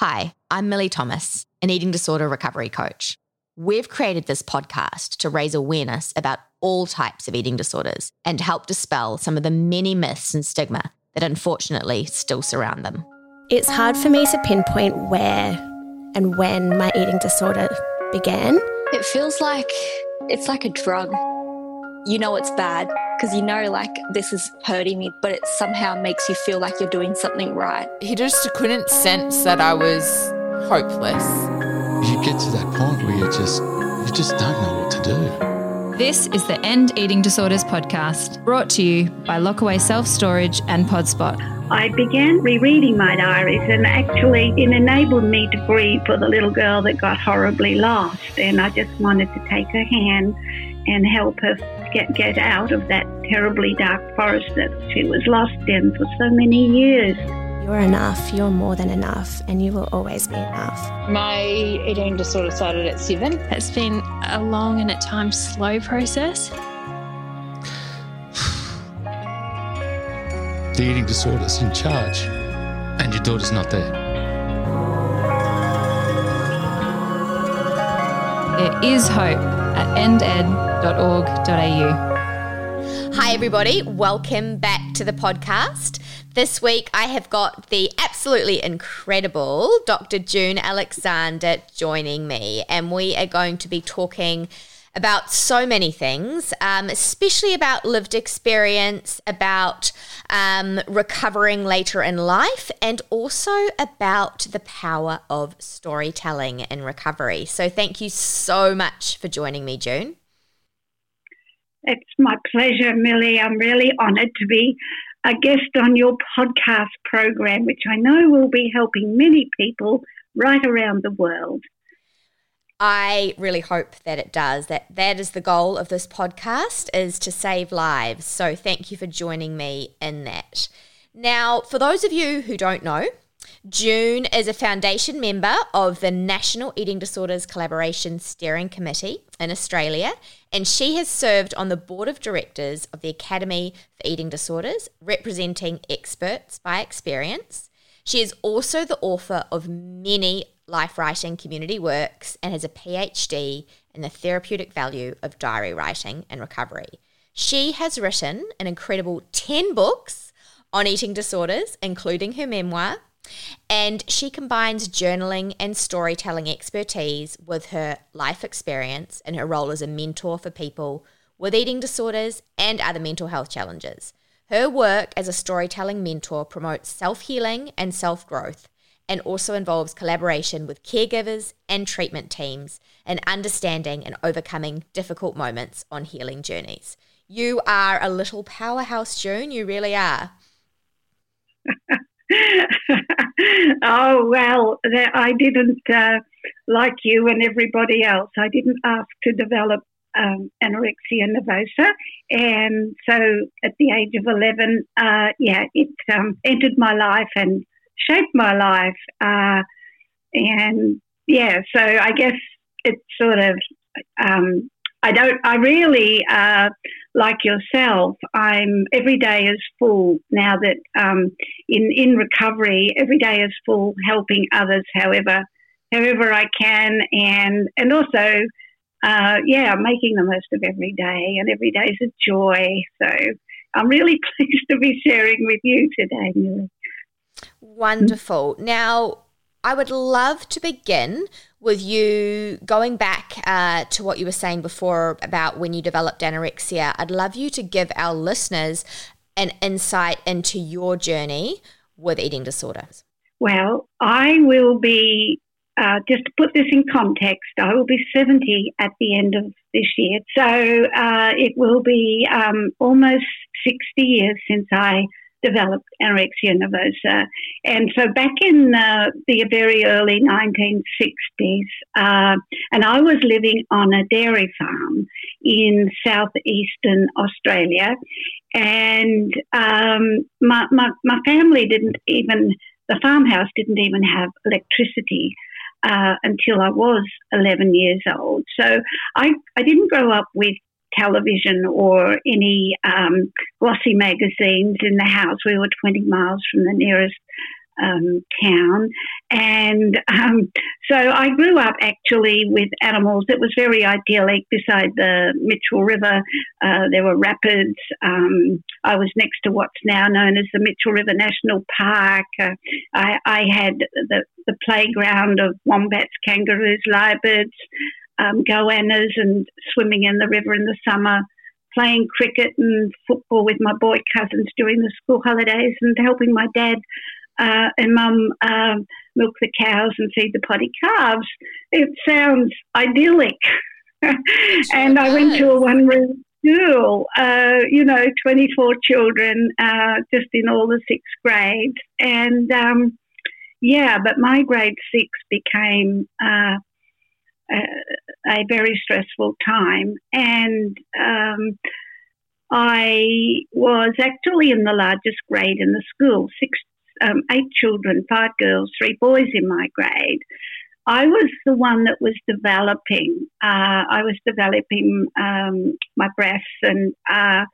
Hi, I'm Millie Thomas, an eating disorder recovery coach. We've created this podcast to raise awareness about all types of eating disorders and help dispel some of the many myths and stigma that unfortunately still surround them. It's hard for me to pinpoint where and when my eating disorder began. It feels like it's like a drug. You know it's bad because you know like this is hurting me, but it somehow makes you feel like you're doing something right. He just couldn't sense that I was hopeless. You get to that point where you just you just don't know what to do. This is the End Eating Disorders podcast, brought to you by Lockaway Self Storage and Podspot. I began rereading my diaries, and actually, it enabled me to grieve for the little girl that got horribly lost. And I just wanted to take her hand and help her get get out of that terribly dark forest that she was lost in for so many years. You're enough, you're more than enough, and you will always be enough. My eating disorder started at seven. It's been a long and at times slow process. the eating disorder's in charge, and your daughter's not there. There is hope at ended.org.au. Hi, everybody. Welcome back to the podcast. This week, I have got the absolutely incredible Dr. June Alexander joining me, and we are going to be talking about so many things, um, especially about lived experience, about um, recovering later in life, and also about the power of storytelling in recovery. So, thank you so much for joining me, June. It's my pleasure, Millie. I'm really honoured to be a guest on your podcast program, which I know will be helping many people right around the world. I really hope that it does. That that is the goal of this podcast is to save lives. So thank you for joining me in that. Now, for those of you who don't know, June is a foundation member of the National Eating Disorders Collaboration Steering Committee in Australia, and she has served on the board of directors of the Academy for Eating Disorders, representing experts by experience. She is also the author of many life writing community works and has a PhD in the therapeutic value of diary writing and recovery. She has written an incredible 10 books on eating disorders, including her memoir, and she combines journaling and storytelling expertise with her life experience and her role as a mentor for people with eating disorders and other mental health challenges. Her work as a storytelling mentor promotes self healing and self growth and also involves collaboration with caregivers and treatment teams and understanding and overcoming difficult moments on healing journeys. You are a little powerhouse, June. You really are. oh, well, I didn't, uh, like you and everybody else, I didn't ask to develop um, anorexia nervosa. And so at the age of 11, uh, yeah, it um, entered my life and shaped my life. Uh, and yeah, so I guess it's sort of, um, I don't, I really, uh, like yourself, I'm, every day is full now that um, in, in recovery, every day is full helping others however, however I can. And, and also, uh, yeah, making the most of every day, and every day is a joy. So I'm really pleased to be sharing with you today. Wonderful. Now, I would love to begin with you going back uh, to what you were saying before about when you developed anorexia. I'd love you to give our listeners an insight into your journey with eating disorders. Well, I will be, uh, just to put this in context, I will be 70 at the end of this year. So uh, it will be um, almost 60 years since I developed anorexia nervosa. And so back in uh, the very early 1960s, uh, and I was living on a dairy farm in southeastern Australia, and um, my, my, my family didn't even, the farmhouse didn't even have electricity. Uh, until I was 11 years old. So I, I didn't grow up with television or any um, glossy magazines in the house. We were 20 miles from the nearest um, town. And um, so I grew up actually with animals. It was very idyllic beside the Mitchell River. Uh, there were rapids. Um, I was next to what's now known as the Mitchell River National Park. Uh, I, I, had the, the playground of wombats, kangaroos, lyrebirds, um, goannas, and swimming in the river in the summer playing cricket and football with my boy cousins during the school holidays and helping my dad uh, and mum um, milk the cows and feed the poddy calves. It sounds idyllic. and I went to a one room school, uh, you know, 24 children, uh, just in all the six grades. And um, yeah, but my grade six became uh, a, a, very stressful time. And um, I was actually in the largest grade in the school, six um, eight children, five girls, three boys in my grade. I was the one that was developing. Uh, I was developing um, my breasts, and uh,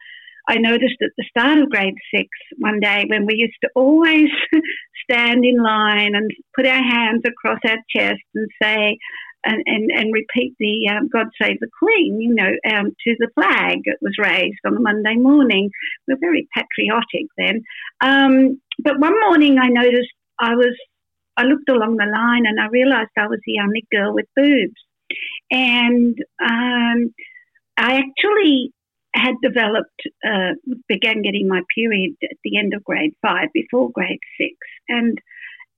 I noticed at the start of grade six one day when we used to always stand in line and put our hands across our chest and say, and, and, and repeat the um, God Save the Queen, you know, um, to the flag that was raised on a Monday morning. We're very patriotic then. Um, but one morning I noticed I was, I looked along the line and I realised I was the only girl with boobs. And um, I actually had developed, uh, began getting my period at the end of grade five, before grade six. And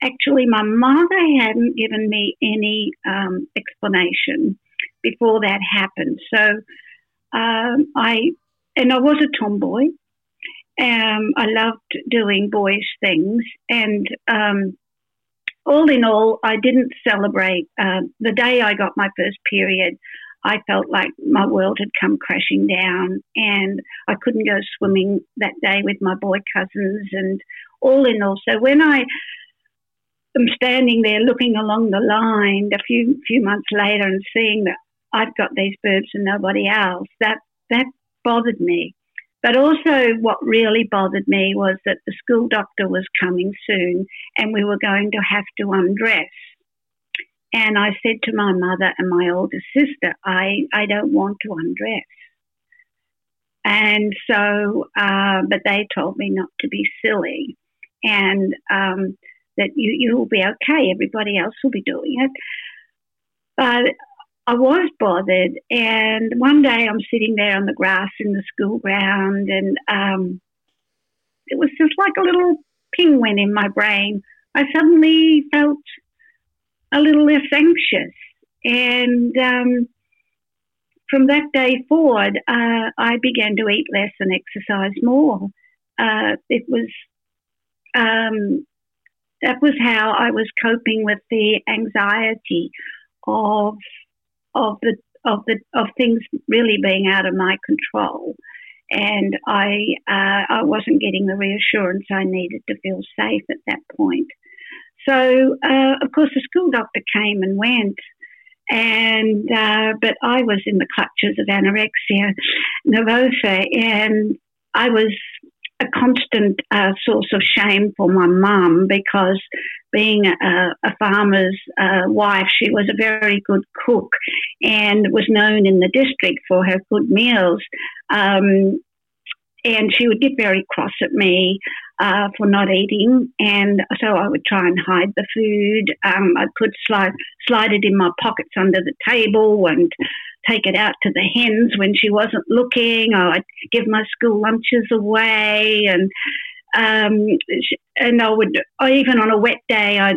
actually, my mother hadn't given me any um, explanation before that happened. So um, I, and I was a tomboy. Um, I loved doing boyish things, and um, all in all, I didn't celebrate uh, the day I got my first period. I felt like my world had come crashing down, and I couldn't go swimming that day with my boy cousins, and all in all. So when I am standing there looking along the line a few few months later and seeing that I've got these boobs and nobody else, that that bothered me. But also, what really bothered me was that the school doctor was coming soon and we were going to have to undress. And I said to my mother and my older sister, I, I don't want to undress. And so, uh, but they told me not to be silly. And um, that you, you'll be okay, everybody else will be doing it. But I was bothered, and one day I'm sitting there on the grass in the school ground, and um, it was just like a little ping went in my brain. I suddenly felt a little less anxious, and um, from that day forward, uh, I began to eat less and exercise more. Uh, it was um, that was how I was coping with the anxiety of of the of the of things really being out of my control, and I uh, I wasn't getting the reassurance I needed to feel safe at that point. So uh, of course the school doctor came and went, and uh, but I was in the clutches of anorexia nervosa, and I was a constant uh, source of shame for my mum because being a, a farmer's uh, wife, she was a very good cook and was known in the district for her good meals. Um, and she would get very cross at me uh, for not eating, and so I would try and hide the food. Um, I'd put slide slide it in my pockets under the table and take it out to the hens when she wasn't looking. I'd give my school lunches away, and um, and I would even on a wet day I'd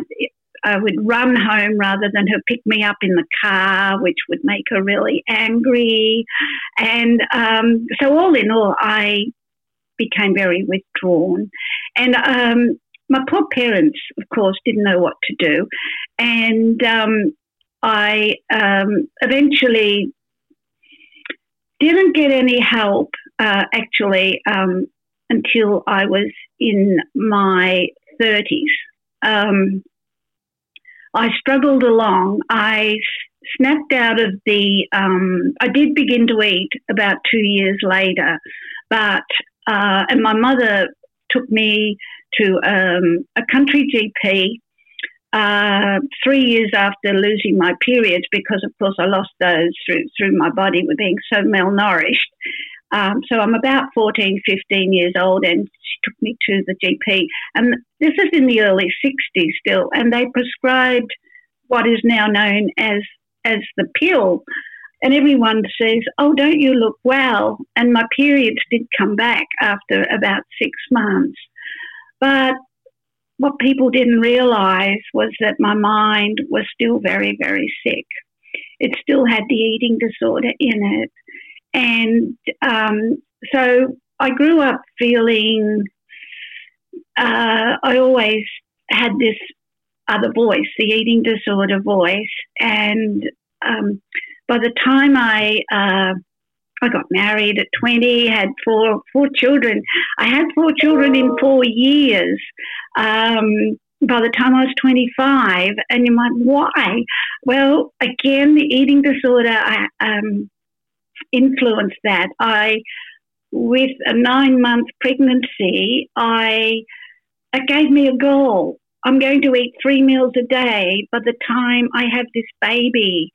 I would run home rather than her pick me up in the car, which would make her really angry. And um, so, all in all, I became very withdrawn. And um, my poor parents, of course, didn't know what to do. And um, I um, eventually didn't get any help, uh, actually, um, until I was in my 30s. Um, I struggled along. I snapped out of the. Um, I did begin to eat about two years later, but uh, and my mother took me to um, a country GP uh, three years after losing my periods, because of course I lost those through, through my body with being so malnourished. Um, so I'm about 14, 15 years old, and she took me to the GP. And this is in the early 60s still, and they prescribed what is now known as as the pill. And everyone says, "Oh, don't you look well?" And my periods did come back after about six months, but what people didn't realize was that my mind was still very, very sick. It still had the eating disorder in it. And um, so I grew up feeling uh, I always had this other voice, the eating disorder voice. And um, by the time I uh, I got married at 20, had four four children. I had four children in four years. Um, by the time I was 25, and you're like, why? Well, again, the eating disorder I, um, influenced that. I, with a nine month pregnancy, I it gave me a goal. I'm going to eat three meals a day by the time I have this baby.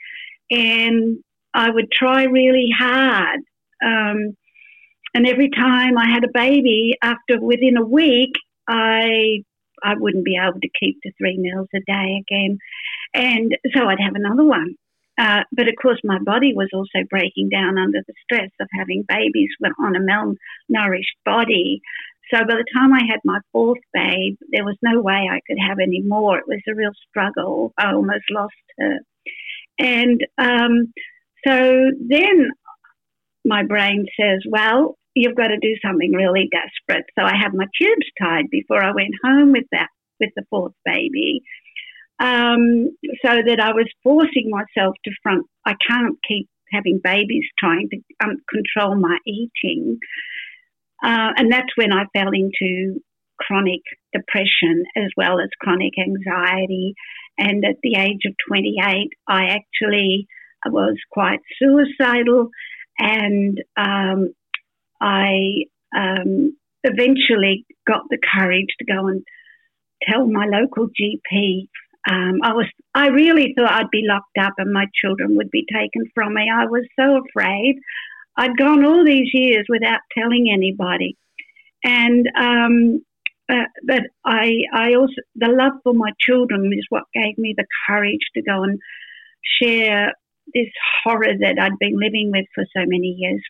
And I would try really hard. Um, and every time I had a baby, after within a week, I I wouldn't be able to keep the three meals a day again, and so I'd have another one. Uh, but of course, my body was also breaking down under the stress of having babies on a malnourished body. So by the time I had my fourth babe, there was no way I could have any more. It was a real struggle. I almost lost her. And um, so then my brain says, well, you've got to do something really desperate. So I had my tubes tied before I went home with that, with the fourth baby. Um, so that I was forcing myself to front. I can't keep having babies trying to um, control my eating. Uh, and that's when I fell into chronic depression as well as chronic anxiety. And at the age of 28, I actually was quite suicidal, and um, I um, eventually got the courage to go and tell my local GP. Um, I was, I really thought I'd be locked up and my children would be taken from me. I was so afraid. I'd gone all these years without telling anybody, and um, uh, but I, I also the love for my children is what gave me the courage to go and share this horror that I'd been living with for so many years.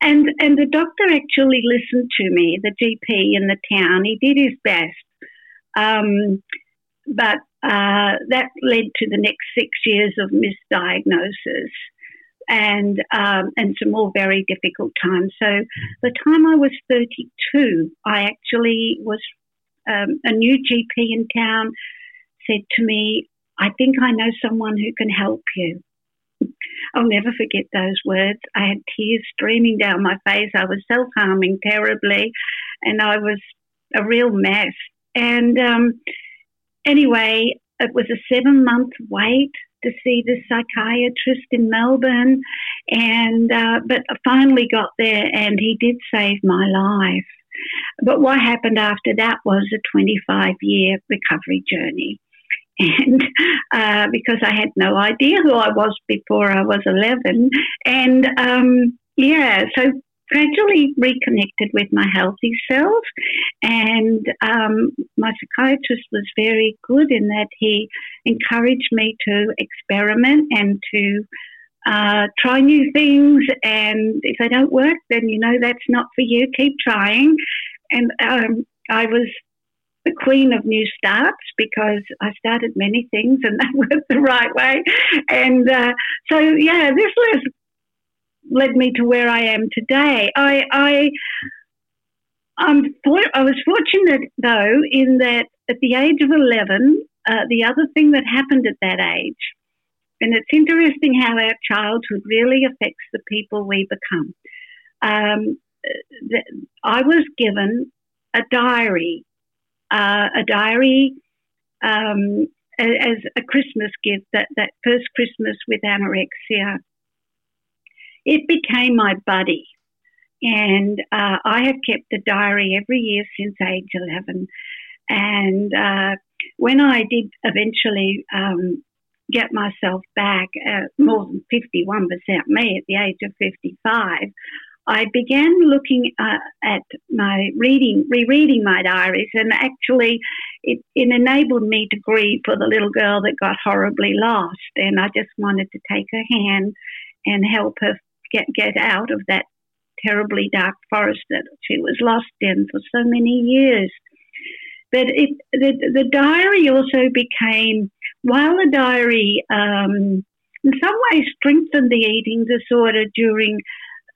And and the doctor actually listened to me, the GP in the town. He did his best, um, but uh, that led to the next six years of misdiagnosis and um, and some more very difficult times. So the time I was 32, I actually was um, a new GP in town said to me, I think I know someone who can help you. I'll never forget those words. I had tears streaming down my face. I was self harming terribly, and I was a real mess. And um, anyway, it was a seven month wait to see the psychiatrist in Melbourne, and uh, but I finally got there, and he did save my life. But what happened after that was a 25 year recovery journey and uh, because I had no idea who I was before I was 11. And um, yeah, so gradually reconnected with my healthy self. And um, my psychiatrist was very good in that he encouraged me to experiment and to uh, try new things. And if they don't work, then you know that's not for you. Keep trying. And um, I was the queen of new starts because I started many things and that worked the right way. And uh, so, yeah, this was led me to where I am today. I, I, I'm I was fortunate though in that at the age of 11, uh, the other thing that happened at that age, and it's interesting how our childhood really affects the people we become. Um, I was given a diary uh, a diary um, as a Christmas gift, that, that first Christmas with anorexia. It became my buddy. And uh, I have kept the diary every year since age 11. And uh, when I did eventually um, get myself back uh, more than 51% me at the age of 55, I began looking uh, at my reading, rereading my diaries, and actually it, it, enabled me to grieve for the little girl that got horribly lost. And I just wanted to take her hand and help her get, get out of that terribly dark forest that she was lost in for so many years. But it, the, the diary also became, while the diary um, in some ways strengthened the eating disorder during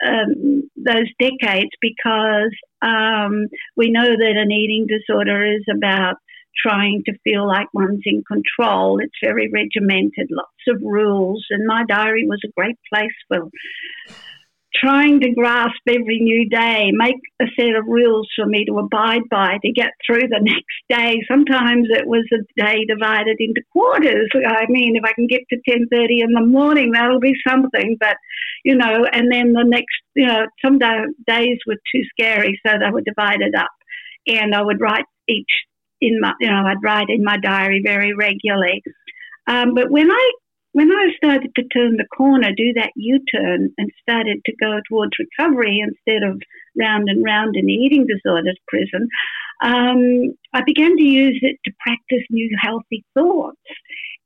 um, those decades because um, we know that an eating disorder is about trying to feel like one's in control. It's very regimented, lots of rules, and my diary was a great place for trying to grasp every new day, make a set of rules for me to abide by to get through the next day. Sometimes it was a day divided into quarters. I mean, if I can get to 10.30 in the morning, that'll be something. But, you know, and then the next, you know, some days were too scary, so they were divided up. And I would write each in my, you know, I'd write in my diary very regularly. Um, but when I when I started to turn the corner, do that U turn, and started to go towards recovery instead of round and round in the eating disorders prison, um, I began to use it to practice new healthy thoughts.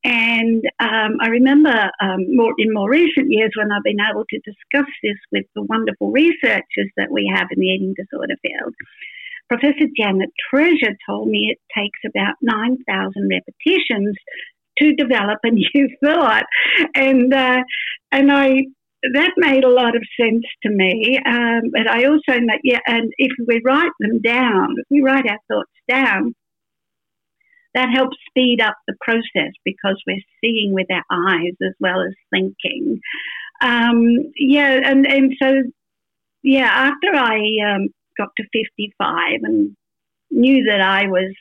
And um, I remember um, more in more recent years when I've been able to discuss this with the wonderful researchers that we have in the eating disorder field. Professor Janet Treasure told me it takes about 9,000 repetitions to develop a new thought, and uh, and I that made a lot of sense to me. Um, but I also know, yeah, and if we write them down, if we write our thoughts down, that helps speed up the process because we're seeing with our eyes as well as thinking. Um, yeah, and and so yeah, after I um, got to fifty five and knew that I was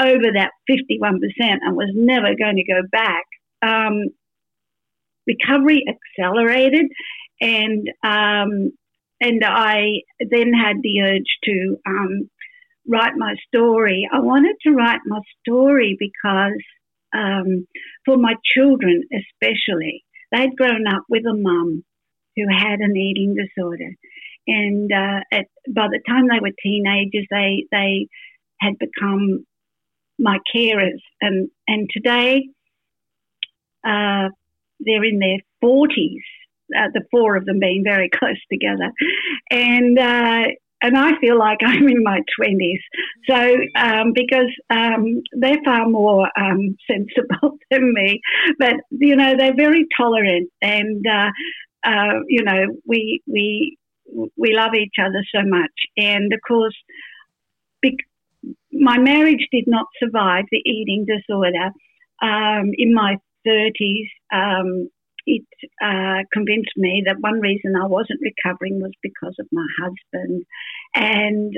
over that 51% and was never going to go back. Um, recovery accelerated, and um, and I then had the urge to um, write my story. I wanted to write my story because um, for my children, especially, they'd grown up with a mum who had an eating disorder, and uh, at, by the time they were teenagers, they they had become my carers, and and today uh, they're in their forties. Uh, the four of them being very close together, and uh, and I feel like I'm in my twenties. So um, because um, they're far more um, sensible than me, but you know they're very tolerant, and uh, uh, you know we we we love each other so much, and of course my marriage did not survive the eating disorder. Um, in my 30s, um, it uh, convinced me that one reason I wasn't recovering was because of my husband. And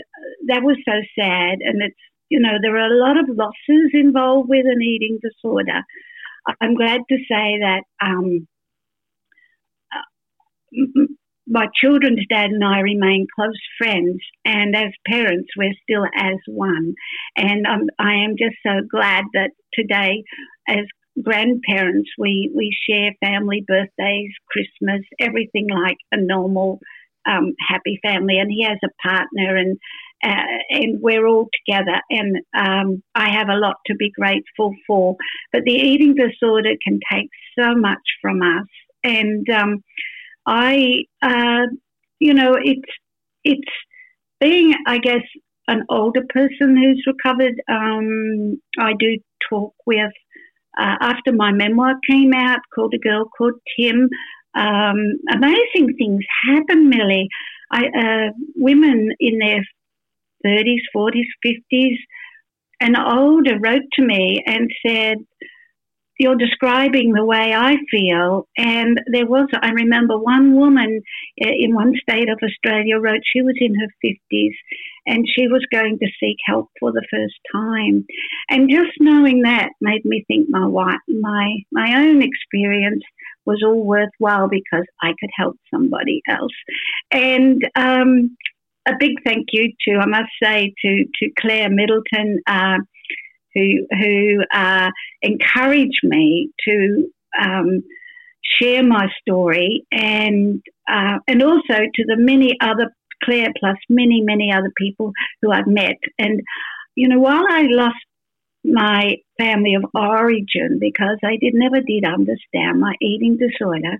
that was so sad. And it's, you know, there are a lot of losses involved with an eating disorder. I'm glad to say that um, my children's dad and I remain close friends, and as parents, we're still as one. And um, I am just so glad that today, as grandparents, we, we share family birthdays, Christmas, everything like a normal, um, happy family. And he has a partner, and uh, and we're all together. And um, I have a lot to be grateful for. But the eating disorder can take so much from us, and um, I, uh, you know, it's it's being, I guess, an older person who's recovered. Um, I do talk with uh, after my memoir came out, called a girl called Tim. Um, amazing things happen, Millie. I, uh, women in their 30s, 40s, 50s, and older wrote to me and said, you're describing the way I feel. And there was, I remember one woman uh, in one state of Australia wrote she was in her 50s and she was going to seek help for the first time. And just knowing that made me think my my my own experience was all worthwhile because I could help somebody else. And um, a big thank you to, I must say, to, to Claire Middleton, uh, who, who uh, encouraged me to um, share my story and, uh, and also to the many other, Claire plus many, many other people who I've met. And, you know, while I lost my family of origin because I did never did understand my eating disorder.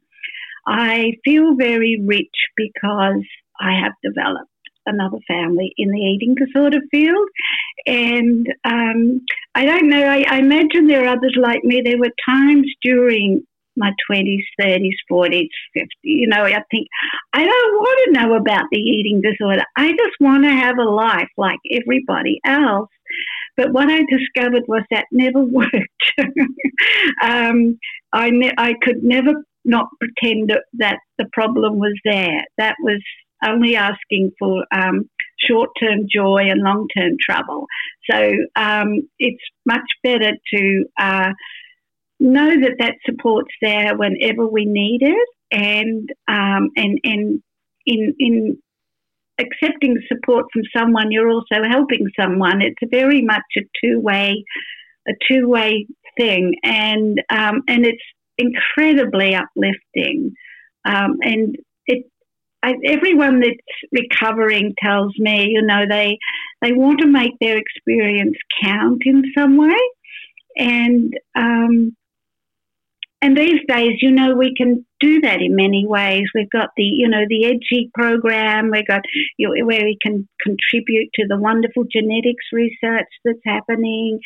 I feel very rich because I have developed another family in the eating disorder field. And um, I don't know, I, I, imagine there are others like me. There were times during my 20s, 30s, 40s, 50s, you know, I think I don't want to know about the eating disorder. I just want to have a life like everybody else. But what I discovered was that never worked. um, I, ne- I could never not pretend that the problem was there. That was only asking for um, short term joy and long term trouble. So um, it's much better to uh, know that that support's there whenever we need it, and um, and and in in accepting support from someone, you're also helping someone. It's very much a two way a two way thing, and um, and it's incredibly uplifting. Um, and I, everyone that's recovering tells me, you know, they they want to make their experience count in some way, and um, and these days, you know, we can do that in many ways. We've got the, you know, the EDGI program. We've got you know, where we can contribute to the wonderful genetics research that's happening,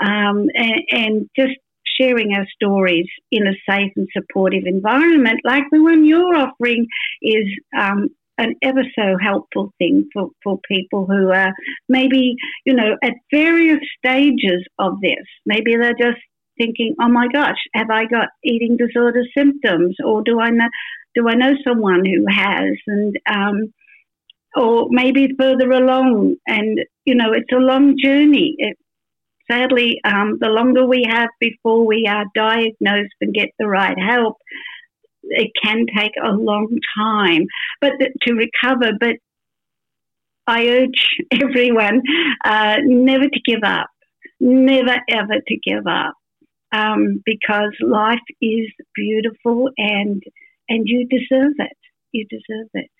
um, and, and just sharing our stories in a safe and supportive environment, like the one you're offering, is um, an ever so helpful thing for, for people who are maybe, you know, at various stages of this. Maybe they're just thinking, oh my gosh, have I got eating disorder symptoms? Or do I know, do I know someone who has? And, um, or maybe further along. And, you know, it's a long journey. It, sadly, um, the longer we have before we are diagnosed and get the right help, it can take a long time but to recover. But I urge everyone uh, never to give up, never ever to give up, um, because life is beautiful and and you deserve it. You deserve it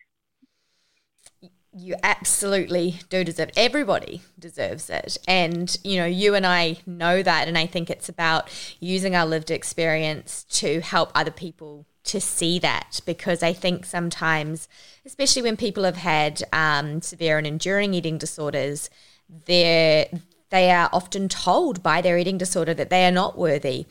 you absolutely do deserve it. Everybody deserves it. And, you know, you and I know that. And I think it's about using our lived experience to help other people to see that because I think sometimes, especially when people have had um, severe and enduring eating disorders, they're, they are often told by their eating disorder that they are not worthy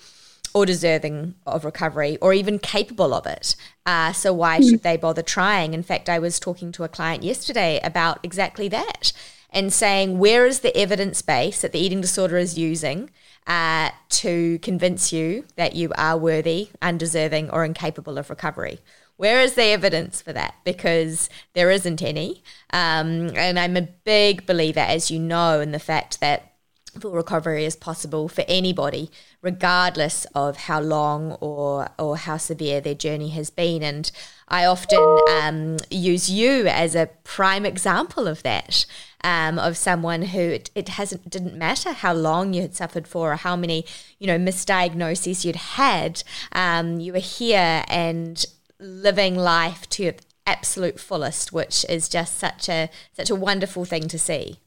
or deserving of recovery or even capable of it. Uh, so why mm. should they bother trying? In fact, I was talking to a client yesterday about exactly that and saying, where is the evidence base that the eating disorder is using uh, to convince you that you are worthy, undeserving, or incapable of recovery? Where is the evidence for that? Because there isn't any. Um, and I'm a big believer, as you know, in the fact that full recovery is possible for anybody, regardless of how long or or how severe their journey has been. And I often um, use you as a prime example of that. Um, of someone who it, it, hasn't didn't matter how long you had suffered for or how many you know misdiagnoses you'd had um, you were here and living life to absolute fullest which is just such a such a wonderful thing to see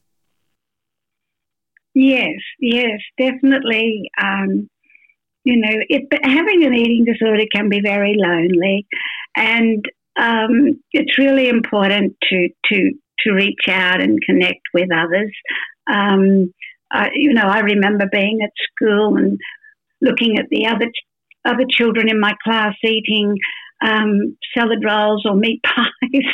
Yes, yes, definitely. Um, you know, it, having an eating disorder can be very lonely, and um, it's really important to to to reach out and connect with others. Um, I, you know, I remember being at school and looking at the other other children in my class eating um, salad rolls or meat pies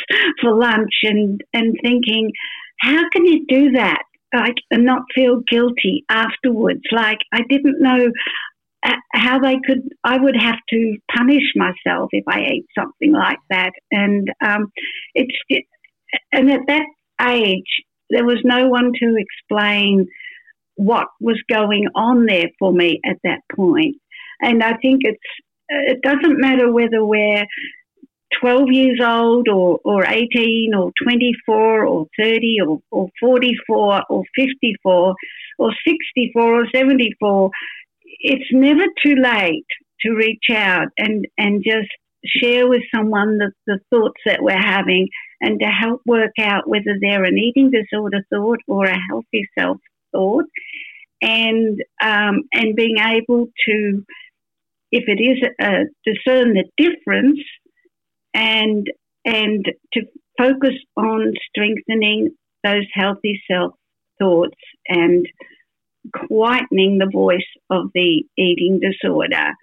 for lunch, and and thinking, how can you do that? Like and not feel guilty afterwards. Like I didn't know uh, how they could. I would have to punish myself if I ate something like that, and um, it's and at that age there was no one to explain what was going on there for me at that point. And I think it's it doesn't matter whether we're 12 years old or, or 18 or 24 or 30 or, or 44 or 54 or 64 or 74, it's never too late to reach out and, and just share with someone the, the thoughts that we're having and to help work out whether they're an eating disorder thought or a healthy self thought and um, and being able to if it is discern the difference and and to focus on strengthening those healthy self thoughts and quietening the voice of the eating disorder.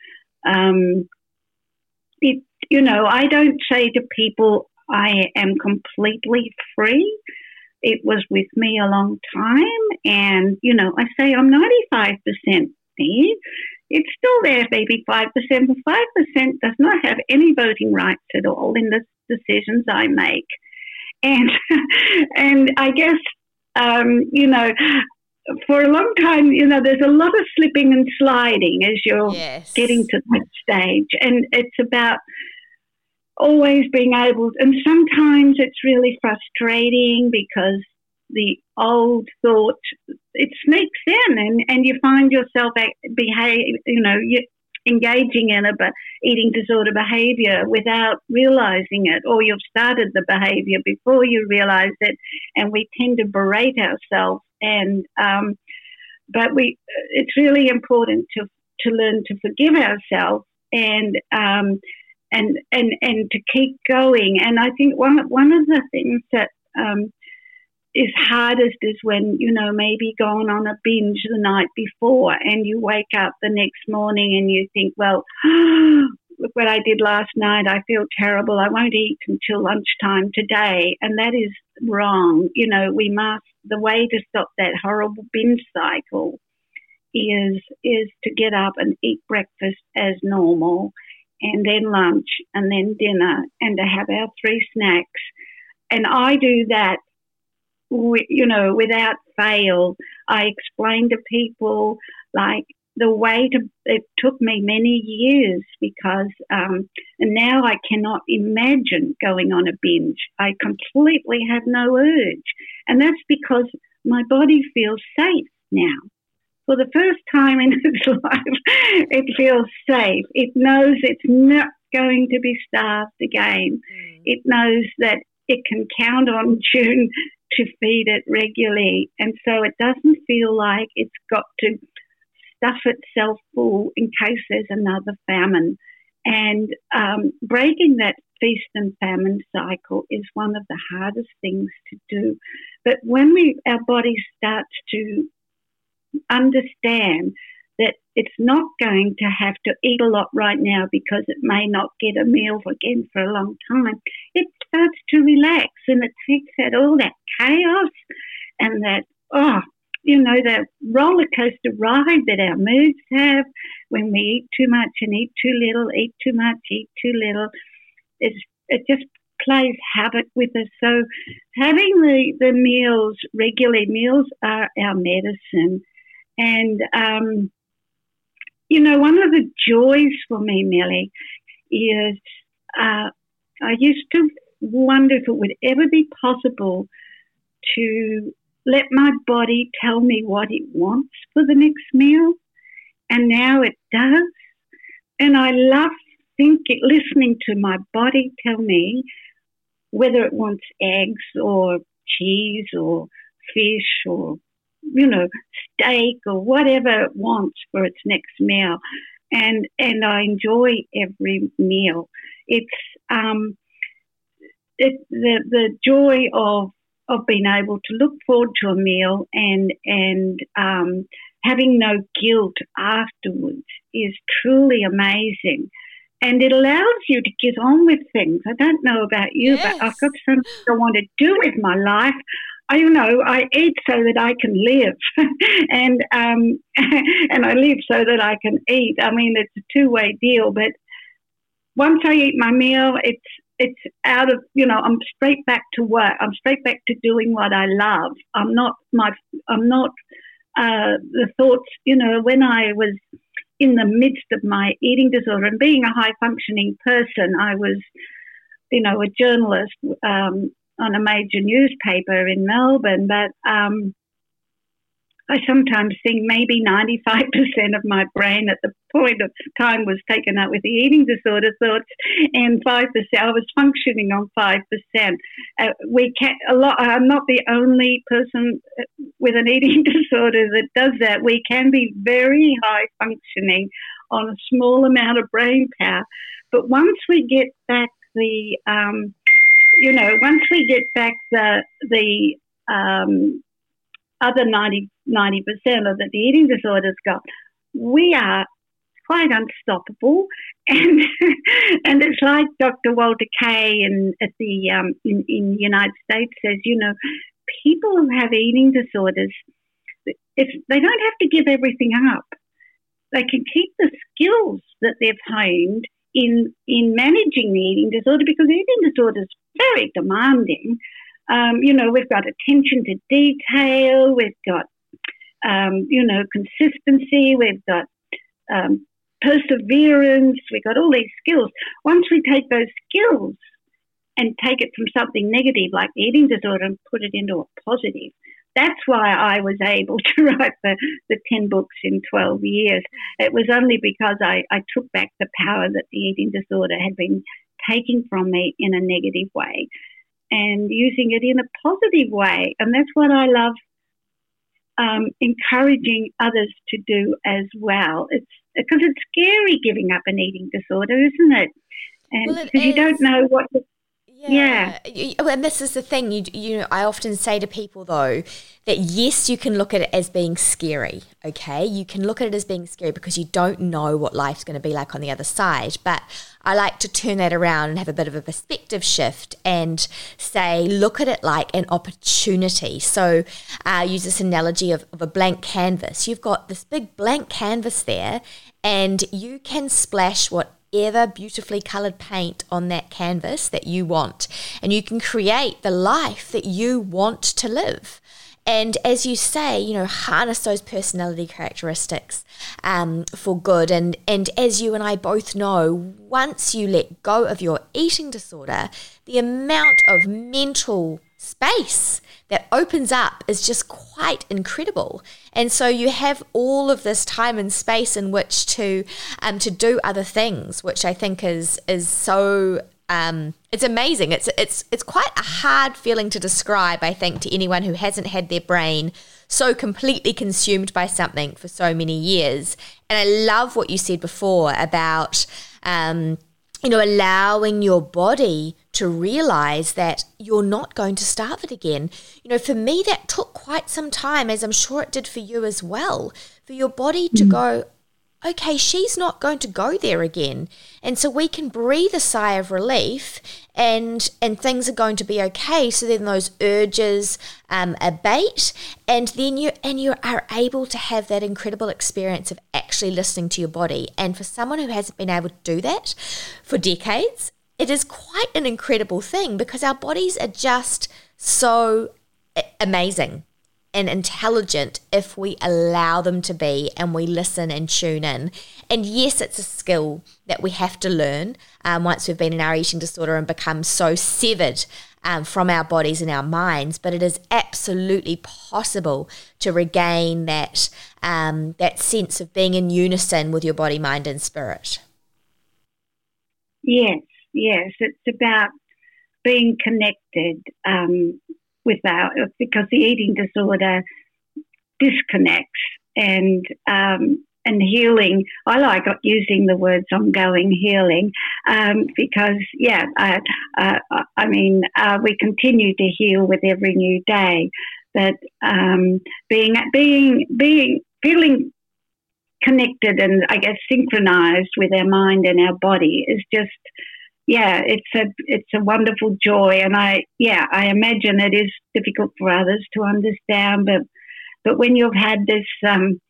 Um, it, you know, I don't say to people, I am completely free. It was with me a long time. And, you know, I say I'm 95% me. It's still there, maybe 5%, but 5% does not have any voting rights at all in the decisions I make. And, and I guess, um, you know, for a long time, you know, there's a lot of slipping and sliding as you're yes. getting to that stage. And it's about always being able, and sometimes it's really frustrating because the old thought it sneaks in and, and you find yourself behave you know you, engaging in a eating disorder behavior without realizing it or you've started the behavior before you realize it and we tend to berate ourselves and um, but we it's really important to to learn to forgive ourselves and um, and and and to keep going. And I think one one of the things that um, is hardest is when you know maybe going on a binge the night before and you wake up the next morning and you think, well. look what I did last night. I feel terrible. I won't eat until lunchtime today. And that is wrong. You know, we must, the way to stop that horrible binge cycle is, is to get up and eat breakfast as normal and then lunch and then dinner and to have our three snacks. And I do that, you know, without fail. I explain to people like the way to, it took me many years because, um, and now I cannot imagine going on a binge. I completely have no urge. And that's because my body feels safe now for the first time in its life, it feels safe. It knows it's not going to be starved again. Mm. It knows that it can count on June to feed it regularly. And so it doesn't feel like it's got to stuff itself full in case there's another famine. And um, breaking that feast and famine cycle is one of the hardest things to do. But when we our body starts to understand that it's not going to have to eat a lot right now because it may not get a meal again for a long time. It starts to relax and it takes out all that chaos and that, oh, you know, that roller coaster ride that our moods have when we eat too much and eat too little, eat too much, eat too little. It's, it just plays havoc with us. So having the, the meals, regularly, meals are our medicine. And, um, you know, one of the joys for me, Millie, is uh, I used to wonder if it would ever be possible to let my body tell me what it wants for the next meal. And now it does. And I love thinking, listening to my body tell me whether it wants eggs or cheese or fish or you know, steak or whatever it wants for its next meal. And, and I enjoy every meal. It's, um, it, the, the joy of, of being able to look forward to a meal and, and, um, having no guilt afterwards is truly amazing. And it allows you to get on with things. I don't know about you, yes. but I've got something I want to do with my life. I, you know, I eat so that I can live, and um, and I live so that I can eat. I mean, it's a two way deal. But once I eat my meal, it's it's out of you know I'm straight back to work. I'm straight back to doing what I love. I'm not my I'm not uh, the thoughts. You know, when I was in the midst of my eating disorder and being a high functioning person, I was, you know, a journalist um, on a major newspaper in Melbourne, but um, I sometimes think maybe 95% of my brain at the point of time was taken up with the eating disorder thoughts, and 5% I was functioning on 5%. Uh, we can a lot. I'm not the only person uh, with an eating disorder that does that. We can be very high functioning on a small amount of brain power, but once we get back the, um, you know, once we get back the the um, other 90, 90% of the eating disorders got, we are quite unstoppable. And and it's like Dr. Walter Kaye in, at the um, in, in the United States says, you know, people who have eating disorders, if they don't have to give everything up, they can keep the skills that they've honed in in managing the eating disorder because eating disorder is very demanding. Um, you know, we've got attention to detail, we've got, um, you know, consistency, we've got um, perseverance, we've got all these skills. Once we take those skills and take it from something negative like eating disorder and put it into a positive, that's why I was able to write the, the 10 books in 12 years. It was only because I, I took back the power that the eating disorder had been taking from me in a negative way and using it in a positive way. And that's what I love um, encouraging others to do as well. It's because it's scary giving up an eating disorder, isn't it? And because well, you don't know what. Yeah. yeah. And this is the thing. You, you know, I often say to people, though, that yes, you can look at it as being scary, okay? You can look at it as being scary because you don't know what life's going to be like on the other side. But I like to turn that around and have a bit of a perspective shift and say, look at it like an opportunity. So I uh, use this analogy of, of a blank canvas. You've got this big blank canvas there, and you can splash what ever beautifully colored paint on that canvas that you want. And you can create the life that you want to live. And as you say, you know, harness those personality characteristics um, for good. And, and as you and I both know, once you let go of your eating disorder, the amount of mental space that opens up is just quite incredible. And so you have all of this time and space in which to um, to do other things, which I think is is so um, it's amazing. It's it's it's quite a hard feeling to describe, I think, to anyone who hasn't had their brain so completely consumed by something for so many years. And I love what you said before about um, you know allowing your body to realize that you're not going to starve it again. You know, for me, that took quite some time, as I'm sure it did for you as well, for your body to mm. go, okay, she's not going to go there again. And so we can breathe a sigh of relief and and things are going to be okay. So then those urges um, abate and then you and you are able to have that incredible experience of actually listening to your body. And for someone who hasn't been able to do that for decades, it is quite an incredible thing because our bodies are just so amazing and intelligent if we allow them to be and we listen and tune in. And yes, it's a skill that we have to learn um, once we've been in our eating disorder and become so severed um, from our bodies and our minds. But it is absolutely possible to regain that um, that sense of being in unison with your body, mind, and spirit. Yes, yes, it's about being connected um, with our because the eating disorder disconnects and um, and healing. I like using the words ongoing healing um, because yeah, uh, uh, I mean uh, we continue to heal with every new day. But um, being being being feeling connected and I guess synchronized with our mind and our body is just yeah, it's a it's a wonderful joy, and I yeah I imagine it is difficult for others to understand, but but when you've had this um,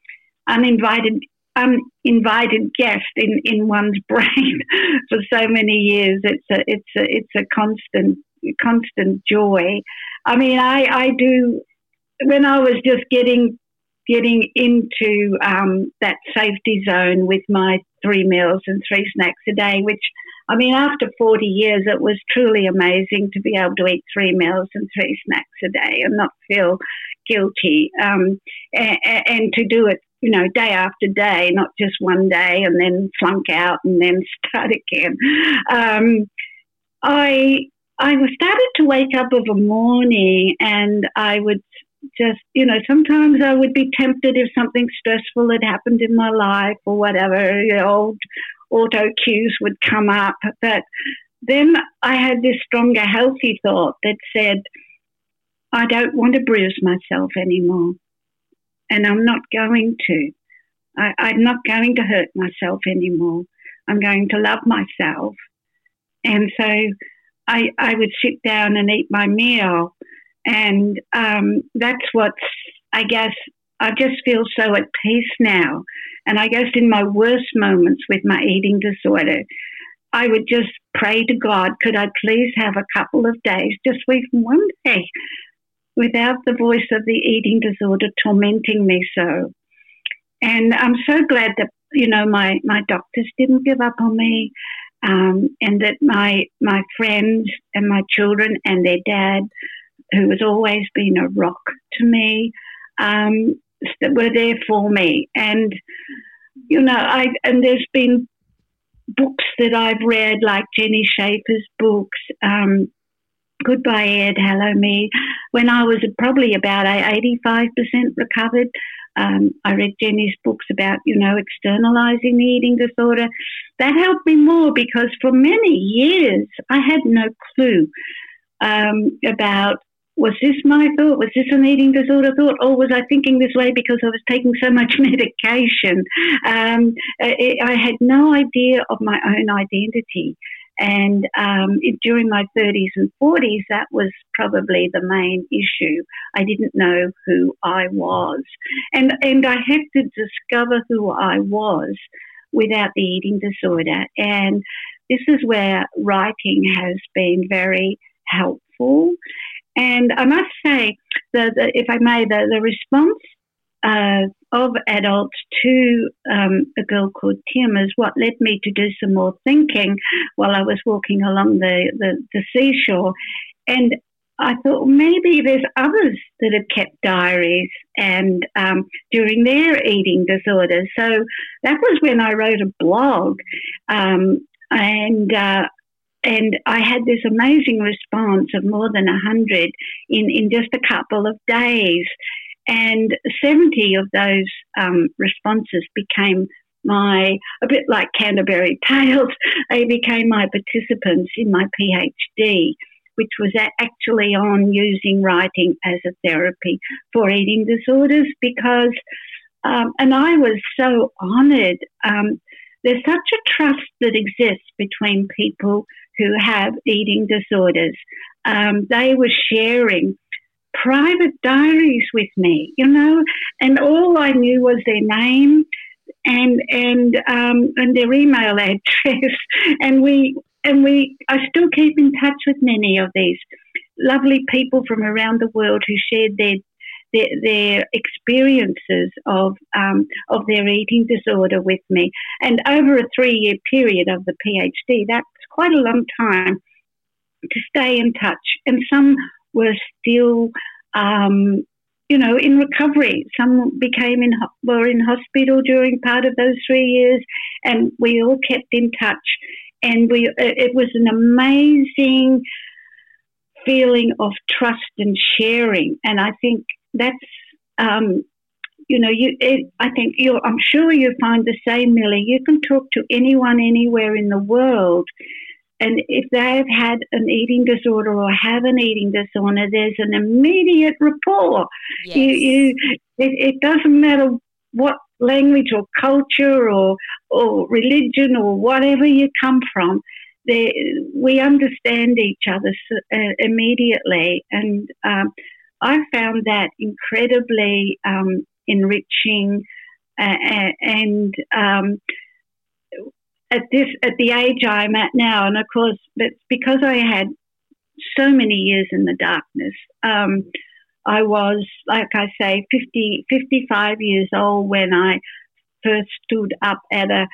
uninvited uninvited guest in, in one's brain for so many years, it's a it's a it's a constant constant joy. I mean, I I do when I was just getting getting into um, that safety zone with my three meals and three snacks a day, which I mean, after 40 years, it was truly amazing to be able to eat three meals and three snacks a day and not feel guilty um, and, and to do it you know, day after day, not just one day and then flunk out and then start again. Um, I I was started to wake up of a morning and I would just, you know, sometimes I would be tempted if something stressful had happened in my life or whatever, you know, old auto cues would come up. But then I had this stronger, healthy thought that said, I don't want to bruise myself anymore. And I'm not going to. I, I'm not going to hurt myself anymore. I'm going to love myself. And so I, I would sit down and eat my meal. And um, that's what's, I guess, I just feel so at peace now. And I guess in my worst moments with my eating disorder, I would just pray to God, could I please have a couple of days, just even one day, without the voice of the eating disorder tormenting me so. And I'm so glad that, you know, my, my doctors didn't give up on me um, and that my my friends and my children and their dad, who has always been a rock to me, um, were there for me. And you know, I and there's been books that I've read, like Jenni Schaefer's books. Um, Goodbye Ed, Hello Me. When I was probably about 85% recovered, um, I read Jenni's books about, you know, externalizing the eating disorder. That helped me more because for many years I had no clue um, about was this my thought? Was this an eating disorder thought? Or was I thinking this way because I was taking so much medication? Um, it, I had no idea of my own identity. And um, it, during my 30s and 40s, that was probably the main issue. I didn't know who I was. And, and I had to discover who I was without the eating disorder. And this is where writing has been very helpful. And I must say, that if I may, the, the response uh, of adults to um, a girl called Tim is what led me to do some more thinking while I was walking along the, the, the seashore. And I thought maybe there's others that have kept diaries and um, during their eating disorders. So that was when I wrote a blog, um, and uh, and I had this amazing response of more than a hundred in in just a couple of days. And 70 of those um, responses became my, a bit like Canterbury Tales, they became my participants in my PhD, which was actually on using writing as a therapy for eating disorders because, um, and I was so honoured. Um, there's such a trust that exists between people who have eating disorders. Um, they were sharing private diaries with me, you know, and all I knew was their name and and um, and their email address, and we and we I still keep in touch with many of these lovely people from around the world who shared their their, their experiences of um, of their eating disorder with me, and over a three year period of the PhD, that's quite a long time to stay in touch. And some were still, um, you know, in recovery. Some became in were in hospital during part of those three years, and we all kept in touch. And we it was an amazing feeling of trust and sharing. And I think that's um, you know, you. It, I think you. I'm sure you find the same, Millie. You can talk to anyone anywhere in the world, and if they've had an eating disorder or have an eating disorder, there's an immediate rapport. Yes. You, you, it, it doesn't matter what language or culture or or religion or whatever you come from. They, we understand each other uh, immediately, and um, I found that incredibly um, enriching. Uh, and um, at this at the age I'm at now, and of course, it's because I had so many years in the darkness. Um, I was, like I say, 50, 55 years old when I first stood up at a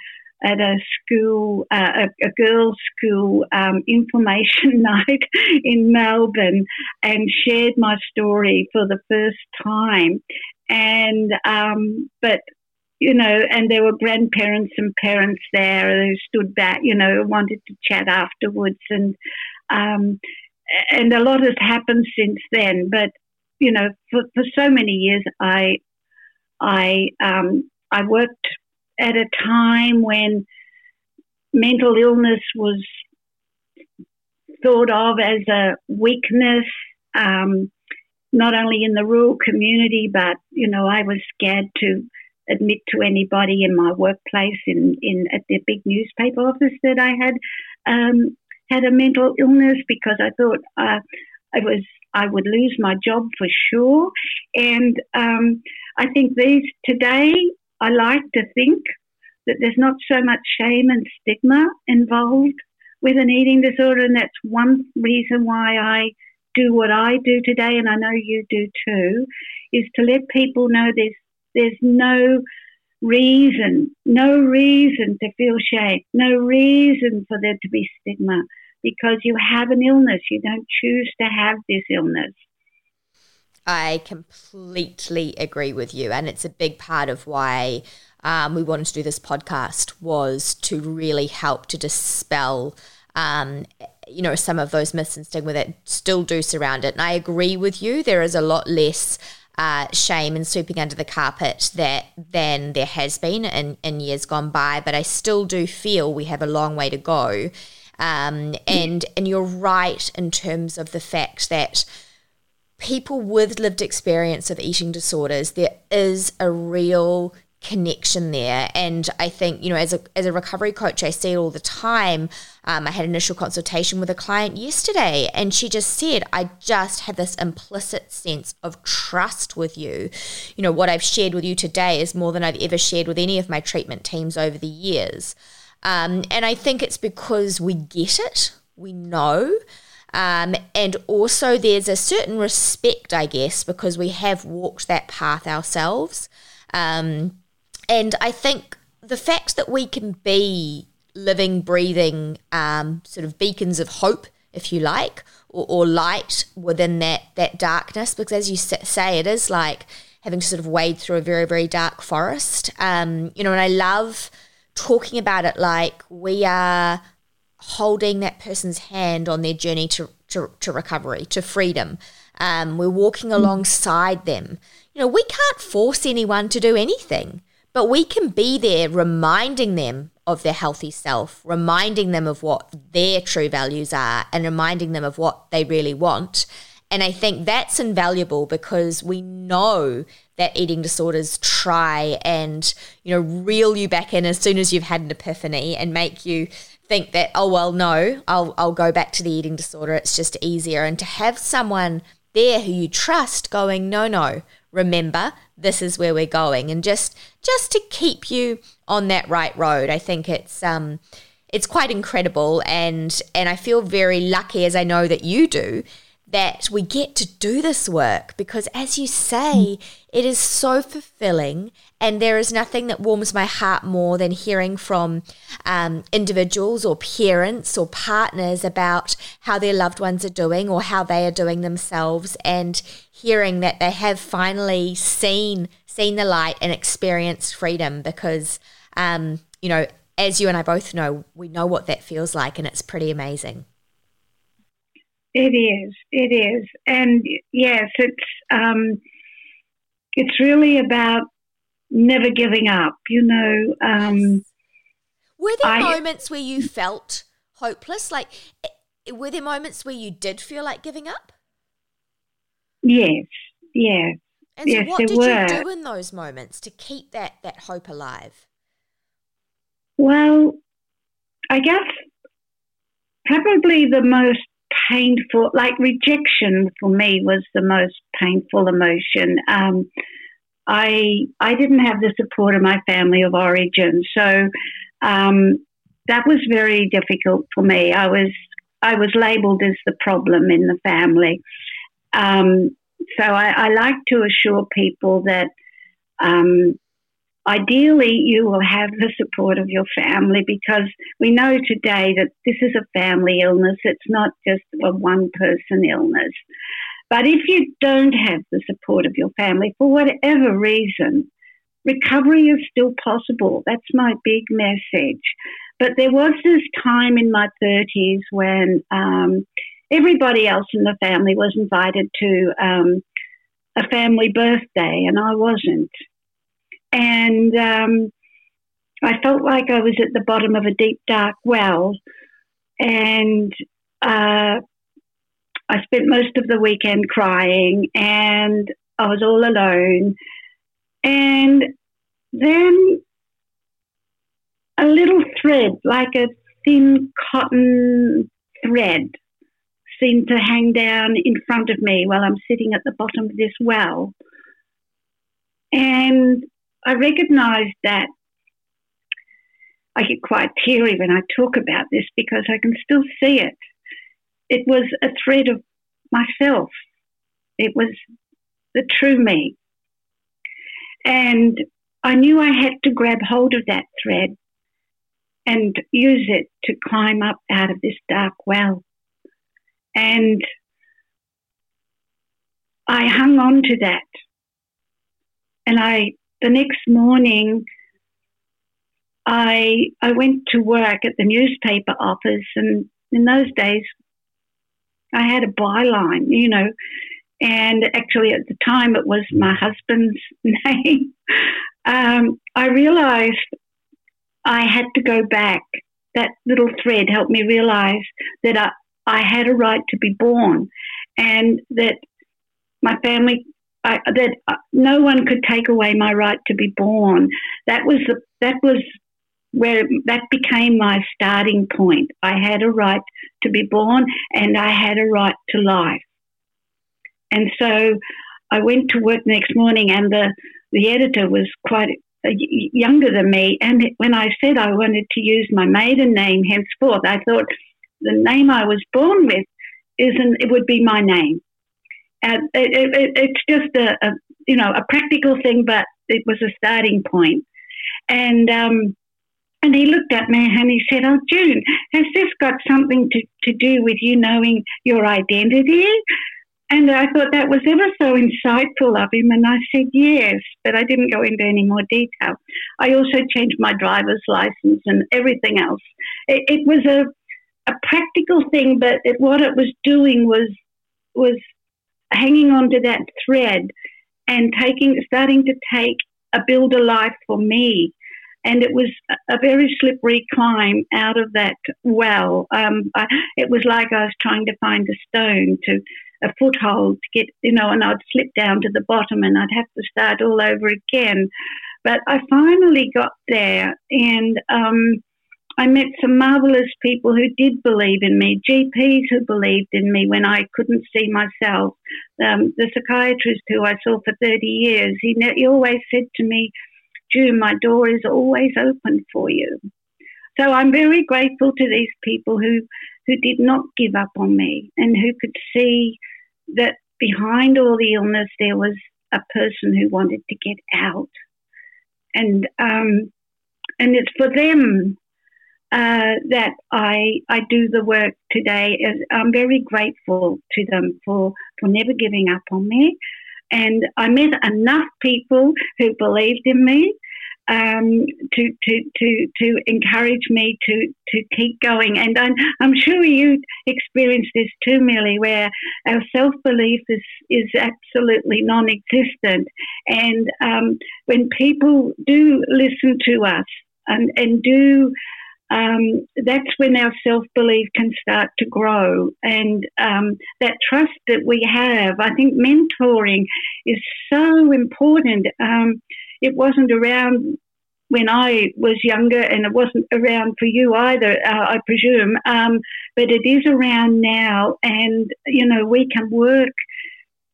at a school, uh, a, a, girls' school um, information night in Melbourne, and shared my story for the first time. And um, but you know, and there were grandparents and parents there who stood back, you know, wanted to chat afterwards, and um, and a lot has happened since then. But you know, for, for so many years, I I um, I worked at a time when mental illness was thought of as a weakness. Um, not only in the rural community, but you know, I was scared to admit to anybody in my workplace in, in at the big newspaper office that I had um, had a mental illness because I thought uh, I was I would lose my job for sure. And um, I think these today I like to think that there's not so much shame and stigma involved with an eating disorder, and that's one reason why I do what I do today, and I know you do too, is to let people know there's there's no reason, no reason to feel shame, no reason for there to be stigma because you have an illness. You don't choose to have this illness. I completely agree with you, and it's a big part of why um, we wanted to do this podcast was to really help to dispel, um, you know, some of those myths and stigma that still do surround it. And I agree with you. There is a lot less uh, shame and sweeping under the carpet that than there has been in, in years gone by. But I still do feel we have a long way to go. Um, and and you're right in terms of the fact that people with lived experience of eating disorders, there is a real connection there. And I think, you know, as a, as a recovery coach, I see it all the time. Um, I had initial consultation with a client yesterday, and she just said, I just have this implicit sense of trust with you. You know, what I've shared with you today is more than I've ever shared with any of my treatment teams over the years. Um, and I think it's because we get it, we know. Um, and also, there's a certain respect, I guess, because we have walked that path ourselves. Um, and I think the fact that we can be living, breathing, um, sort of beacons of hope, if you like, or, or, light within that that darkness, because as you say, it is like having to sort of wade through a very very dark forest. Um, you know, and I love talking about it like we are holding that person's hand on their journey to to, to recovery, to freedom. Um, we're walking mm. alongside them. You know, we can't force anyone to do anything. But we can be there reminding them of their healthy self, reminding them of what their true values are, and reminding them of what they really want. And I think that's invaluable because we know that eating disorders try and, you know, reel you back in as soon as you've had an epiphany and make you think that, oh, well, no, I'll, I'll go back to the eating disorder. It's just easier. And to have someone there who you trust going, no, no, remember this is where we're going. And just just to keep you on that right road i think it's um it's quite incredible. And and i feel very lucky as i know that you do that we get to do this work. Because, as you say, it is so fulfilling. And there is nothing that warms my heart more than hearing from um, individuals or parents or partners about how their loved ones are doing or how they are doing themselves, and hearing that they have finally seen seen the light and experienced freedom. Because, um, you know, as you and I both know, we know what that feels like, and it's pretty amazing. It is. It is. And yes, it's um, it's really about never giving up. You know. Um, were there I, moments where you felt hopeless? Like, eh, were there moments where you did feel like giving up? Yes. Yes. And so, what did were. you do in those moments to keep that that hope alive? Well, I guess probably the most painful, like rejection for me was the most painful emotion. Um, I I didn't have the support of my family of origin, so um, that was very difficult for me. I was I was labelled as the problem in the family, um, so I, I, like to assure people that um, ideally you will have the support of your family because we know today that this is a family illness. It's not just a one person illness. But if you don't have the support of your family for whatever reason, recovery is still possible. That's my big message. But there was this time in my 30s when um, everybody else in the family was invited to um, a family birthday, and I wasn't. And um, I felt like I was at the bottom of a deep, dark well. And uh, I spent most of the weekend crying, and I was all alone. And then a little thread, like a thin cotton thread, seemed to hang down in front of me while I'm sitting at the bottom of this well. And I recognize that I get quite teary when I talk about this because I can still see it. It was a thread of myself. It was the true me. And I knew I had to grab hold of that thread and use it to climb up out of this dark well. And I hung on to that. And I, the next morning, I I went to work at the newspaper office, and in those days, I had a byline, you know, and actually at the time it was my husband's name. Um, I realised I had to go back. That little thread helped me realize that I, I had a right to be born and that my family, I, that uh, no one could take away my right to be born. That was the, that was where that became my starting point. I had a right to be born and I had a right to life. And so I went to work next morning and the, the editor was quite younger than me. And when I said I wanted to use my maiden name henceforth, I thought the name I was born with isn't. It would be my name. And it, it, it's just a, a, you know a practical thing, but it was a starting point. And um, and he looked at me and he said, "Oh, June, has this got something to, to do with you knowing your identity?" And I thought that was ever so insightful of him. And I said, yes, but I didn't go into any more detail. I also changed my driver's license and everything else. It, it was a, a practical thing, but it, what it was doing was, was hanging on to that thread and taking, starting to take a builder life for me. And it was a very slippery climb out of that well. Um, I, it was like I was trying to find a stone to a foothold to get, you know, and I'd slip down to the bottom and I'd have to start all over again. But I finally got there and um, I met some marvelous people who did believe in me, GPs who believed in me when I couldn't see myself. Um, the psychiatrist who I saw for 30 years, he, he always said to me, June, my door is always open for you. So I'm very grateful to these people who, who did not give up on me and who could see that behind all the illness there was a person who wanted to get out, and um, and it's for them uh, that I I do the work today. I'm very grateful to them for for never giving up on me, and I met enough people who believed in me um, to, to, to, to encourage me to, to keep going. And I'm, I'm sure you experience this too, Millie, where our self belief is, is absolutely non existent. And um, when people do listen to us and, and do um, that's when our self belief can start to grow. And um, that trust that we have, I think mentoring is so important. Um, it wasn't around when I was younger, and it wasn't around for you either, uh, I presume. Um, but it is around now, and you know we can work,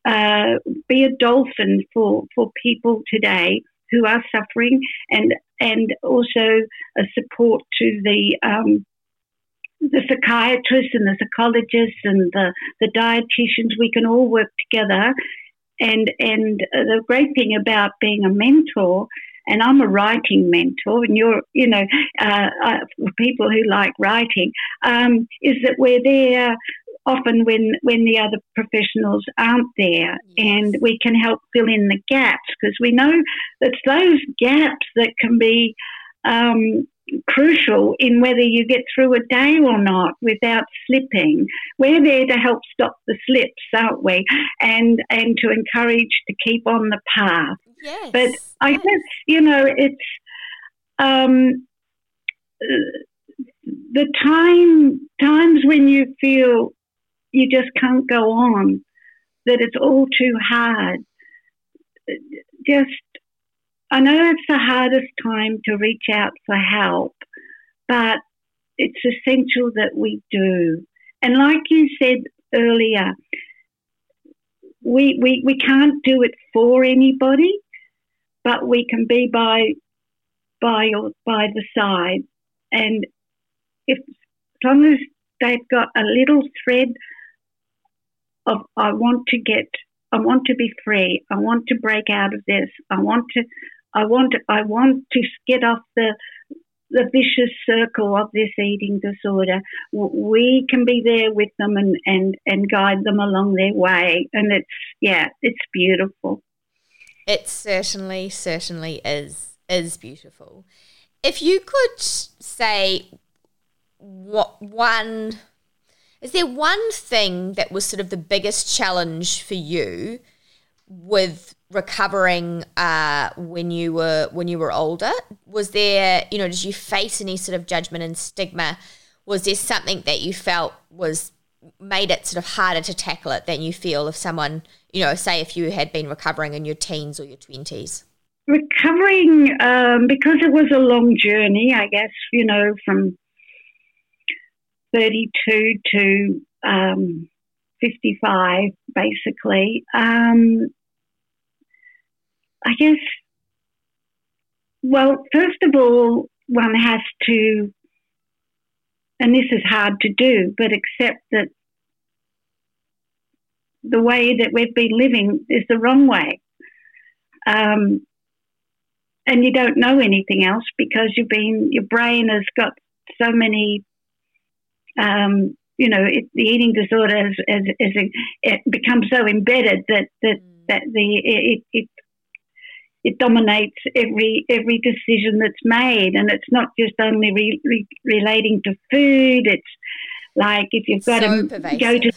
uh, be a dolphin for for people today who are suffering, and and also a support to the um, the psychiatrists and the psychologists and the, the dietitians, we can all work together. And and the great thing about being a mentor and I'm a writing mentor, and you're, you know, uh, uh, people who like writing, um, is that we're there often when when the other professionals aren't there, and we can help fill in the gaps because we know it's those gaps that can be um, crucial in whether you get through a day or not without slipping. We're there to help stop the slips, aren't we? And and to encourage to keep on the path. Yes. But I yes. guess you know it's um, the time times when you feel you just can't go on, that it's all too hard. Just I know it's the hardest time to reach out for help, but it's essential that we do. And like you said earlier, we, we, we can't do it for anybody, but we can be by by your by the side. And if as long as they've got a little thread of I want to get I want to be free, I want to break out of this, I want to I want I want to get off the the vicious circle of this eating disorder. We can be there with them and, and, and guide them along their way. And it's, yeah, it's beautiful. It certainly, certainly is, is beautiful. If you could say what one, is there one thing that was sort of the biggest challenge for you with recovering uh, when you were when you were older? Was there, you know, did you face any sort of judgment and stigma? Was there something that you felt was made it sort of harder to tackle it than you feel if someone, you know, say if you had been recovering in your teens or your twenties? Recovering um, because it was a long journey, I guess. You know, from thirty-two to um, fifty-five, basically. Um, I guess, well, first of all, one has to, and this is hard to do, but accept that the way that we've been living is the wrong way. Um, and you don't know anything else because you've been, your brain has got so many, um, you know, it, the eating disorder has, has, has, it becomes so embedded that, that, that the, it, it it dominates every every decision that's made, and it's not just only re, re, relating to food. It's like if you've got so to pervasive. go to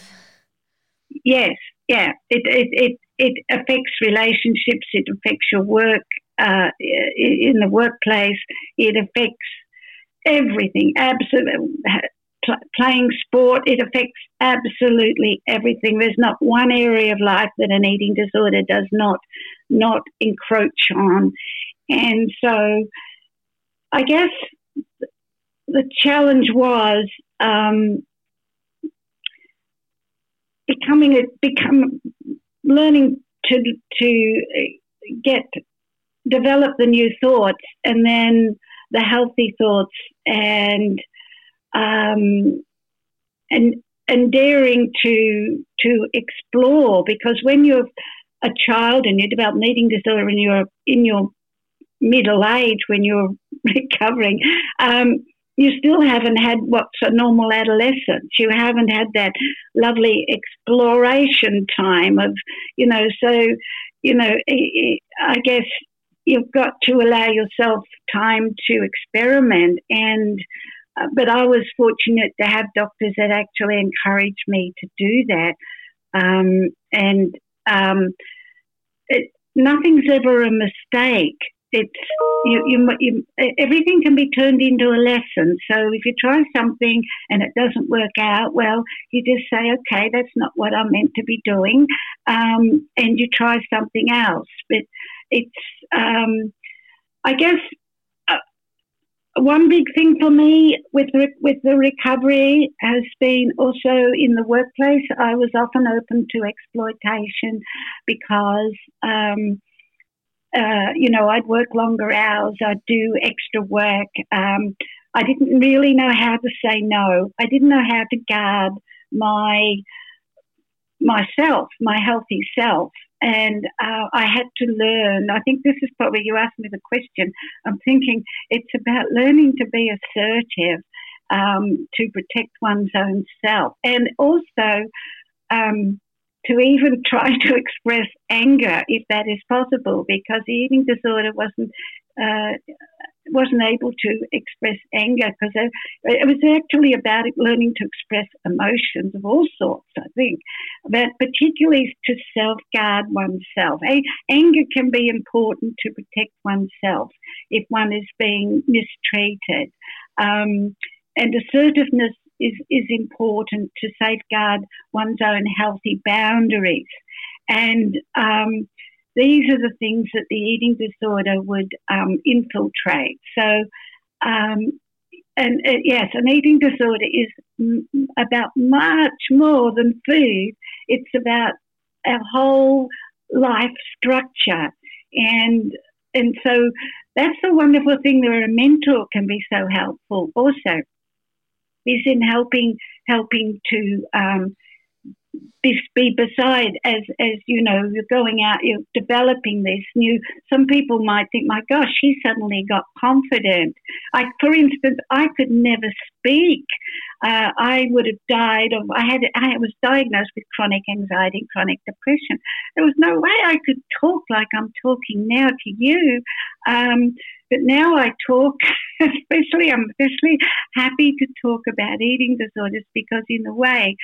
yes, yeah, it it it, it affects relationships. It affects your work uh, in the workplace. It affects everything. Absolutely, playing sport. It affects absolutely everything. There's not one area of life that an eating disorder does not not encroach on. And so I guess the challenge was um, becoming a become learning to to get develop the new thoughts and then the healthy thoughts and um, and and daring to to explore because when you're a child and you develop eating disorder and you're in your middle age when you're recovering, um, you still haven't had what's a normal adolescence. You haven't had that lovely exploration time of, you know, so, you know, I guess you've got to allow yourself time to experiment and but I was fortunate to have doctors that actually encouraged me to do that. Um, and um, it, nothing's ever a mistake. It's you, you, you, everything can be turned into a lesson. So if you try something and it doesn't work out, well, you just say, okay, that's not what I'm meant to be doing, um, and you try something else. But it's, um, I guess, one big thing for me with re- with the recovery has been also in the workplace. I was often open to exploitation because, um, uh, you know, I'd work longer hours, I'd do extra work. Um, I didn't really know how to say no. I didn't know how to guard my myself, my healthy self, and uh, I had to learn. I think this is probably you asked me the question. I'm thinking it's about learning to be assertive um, to protect one's own self, and also um, to even try to express anger if that is possible, because eating disorder wasn't uh, wasn't able to express anger because it, was actually about learning to express emotions of all sorts. I think, but particularly to self guard oneself. Anger can be important to protect oneself if one is being mistreated. Um, and assertiveness is, is important to safeguard one's own healthy boundaries. And um, these are the things that the eating disorder would um, infiltrate. So, um, and uh, yes, an eating disorder is m- about much more than food. It's about our whole life structure, and and so that's the wonderful thing that a mentor can be so helpful. Also, is in helping helping to um, be, be beside as as you know you're going out you're developing this new some people might think my gosh she suddenly got confident. Like for instance I could never speak. Uh, I would have died of I had I was diagnosed with chronic anxiety chronic depression. There was no way I could talk like I'm talking now to you. Um, but now I talk especially I'm especially happy to talk about eating disorders because in a way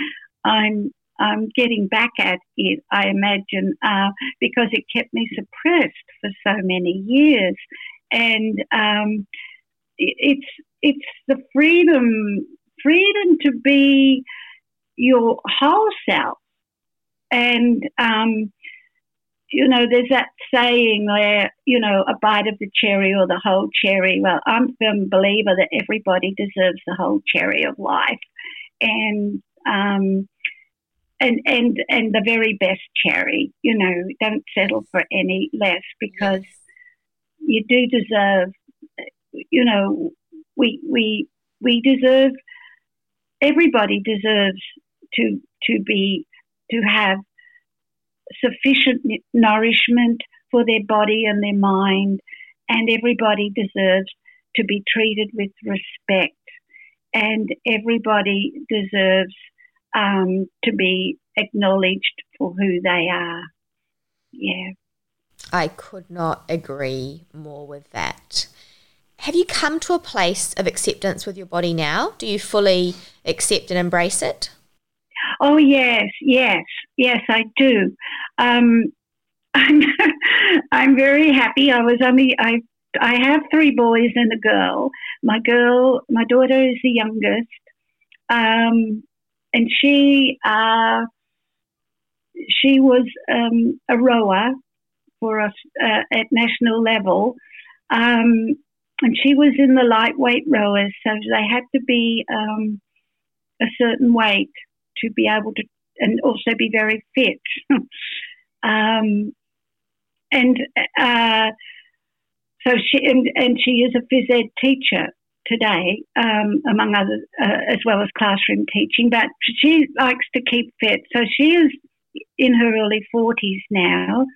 I'm um, getting back at it, I imagine, uh, because it kept me suppressed for so many years. And um, it's it's the freedom freedom to be your whole self. And um, you know, there's that saying where you know a bite of the cherry or the whole cherry. Well, I'm a firm believer that everybody deserves the whole cherry of life, and um, and and and the very best cherry. You know, don't settle for any less because you do deserve. You know, we we we deserve. Everybody deserves to to be to have sufficient nourishment for their body and their mind, and everybody deserves to be treated with respect, and everybody deserves um, to be acknowledged for who they are. Yeah. I could not agree more with that. Have you come to a place of acceptance with your body now? Do you fully accept and embrace it? Oh yes, yes, yes, I do. Um, I'm I'm very happy. I was only I I have three boys and a girl. My girl, my daughter is the youngest. Um, and she uh, she was um, a rower for us uh, at national level, um, and she was in the lightweight rowers, so they had to be um, a certain weight to be able to, and also be very fit. Um, and uh, so she and, and she is a phys ed teacher today, um, among others, uh, as well as classroom teaching. But she likes to keep fit, so she is in her early forties now.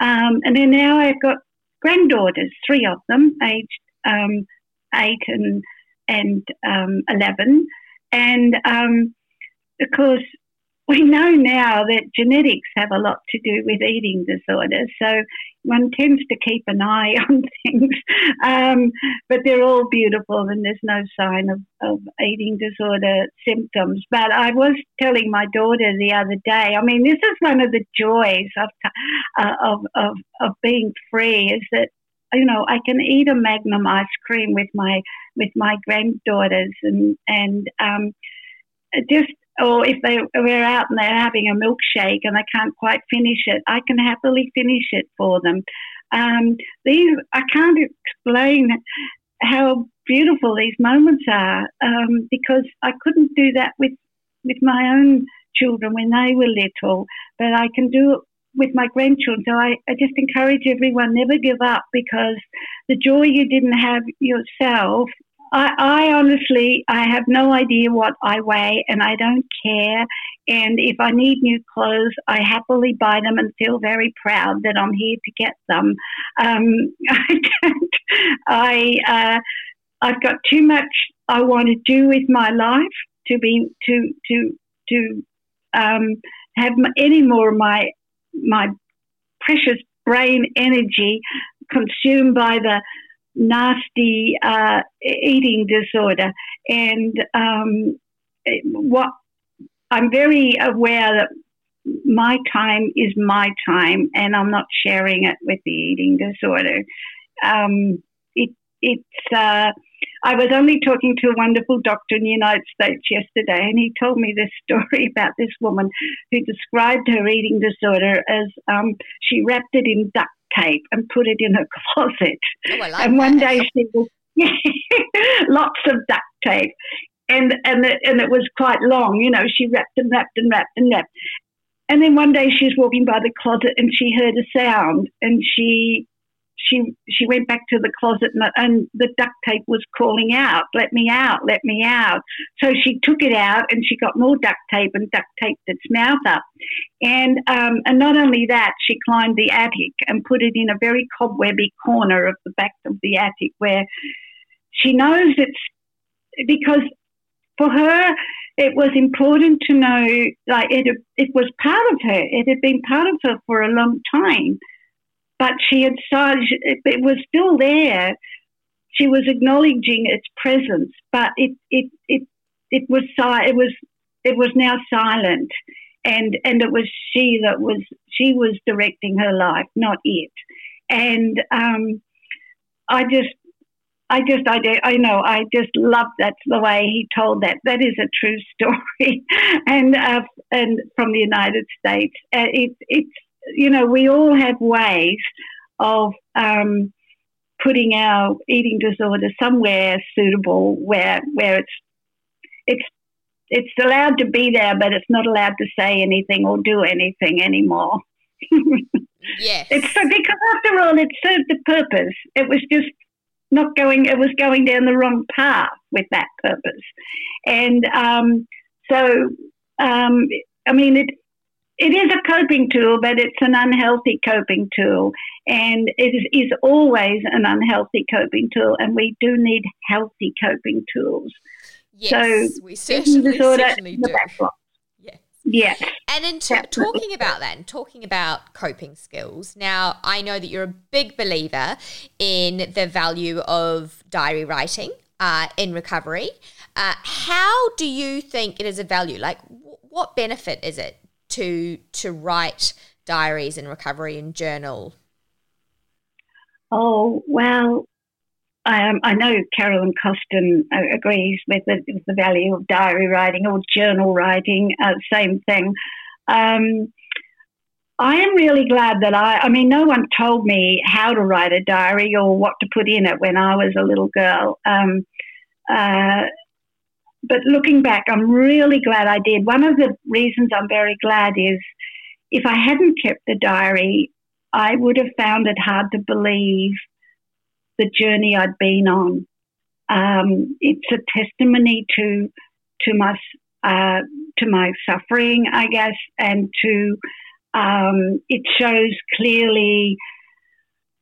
Um, and then now I've got granddaughters, three of them, aged um, eight and and um, eleven, and um, of course we know now that genetics have a lot to do with eating disorders. So one tends to keep an eye on things, um, but they're all beautiful and there's no sign of, of eating disorder symptoms. But I was telling my daughter the other day, I mean, this is one of the joys of, uh, of, of, of being free is that you know, I can eat a Magnum ice cream with my with my granddaughters, and and um, just or if they were out and they're having a milkshake and they can't quite finish it, I can happily finish it for them. Um, these I can't explain how beautiful these moments are um, because I couldn't do that with with my own children when they were little, but I can do it with my grandchildren. So I, I just encourage everyone never give up because the joy you didn't have yourself I, I honestly, I have no idea what I weigh and I don't care. And if I need new clothes, I happily buy them and feel very proud that I'm here to get them. Um, I don't, I, uh, I've got too much I want to do with my life to be, to, to, to, um, have any more of my, my precious brain energy consumed by the nasty uh, eating disorder. And um, what I'm very aware that my time is my time, and I'm not sharing it with the eating disorder. Um, it, it's. Uh, I was only talking to a wonderful doctor in the United States yesterday, and he told me this story about this woman who described her eating disorder as um, she wrapped it in duct tape and put it in her closet. Oh, like and one that. day she was lots of duct tape, and and it, and it was quite long. You know, she wrapped and wrapped and wrapped and wrapped. And then one day she was walking by the closet and she heard a sound, and she she she went back to the closet and, and the duct tape was calling out, "Let me out! Let me out!" So she took it out and she got more duct tape and duct taped its mouth up, and um, and not only that, she climbed the attic and put it in a very cobwebby corner of the back of the attic where she knows it's because for her it was important to know like it it was part of her it had been part of her for a long time but she had started it was still there. She was acknowledging its presence but it it it it was si- it was it was now silent. And and it was she that was she was directing her life not it. And um i just I just, I, I know, I just love that the way he told that. That is a true story, and uh, and from the United States, uh, it, it's you know we all have ways of um, putting our eating disorder somewhere suitable where where it's it's it's allowed to be there, but it's not allowed to say anything or do anything anymore. Yes. It's so because after all, it served the purpose. It was just not going. It was going down the wrong path with that purpose, and um, so um, I mean it. It is a coping tool, but it's an unhealthy coping tool, and it is, is always an unhealthy coping tool. And we do need healthy coping tools. Yes, so we certainly, certainly do. Yes. Yes. And in t- talking about that and talking about coping skills, now I know that you're a big believer in the value of diary writing uh, in recovery. Uh, how do you think it is a value? Like, w- what benefit is it to to write diaries in recovery and journal? Oh, well, um, I know Carolyn Costin uh, agrees with the, with the value of diary writing or journal writing, uh, same thing. Um, I am really glad that I, I mean, no one told me how to write a diary or what to put in it when I was a little girl. Um, uh, but looking back, I'm really glad I did. One of the reasons I'm very glad is if I hadn't kept the diary, I would have found it hard to believe the journey I'd been on. Um, it's a testimony to to my uh, to my suffering, I guess, and to um, it shows clearly.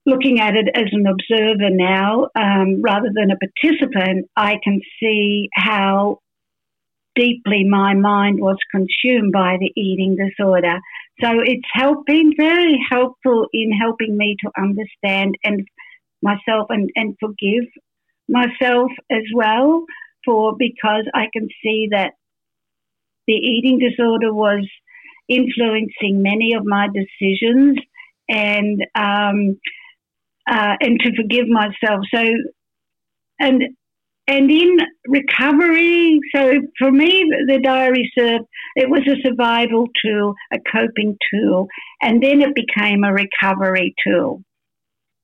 Looking at it as an observer now, um, rather than a participant, I can see how deeply my mind was consumed by the eating disorder. So it's helped, been very helpful in helping me to understand and myself and, and forgive myself as well for because I can see that the eating disorder was influencing many of my decisions and um, uh, and to forgive myself. So and and in recovery, so for me, the diary served, it was a survival tool, a coping tool, and then it became a recovery tool.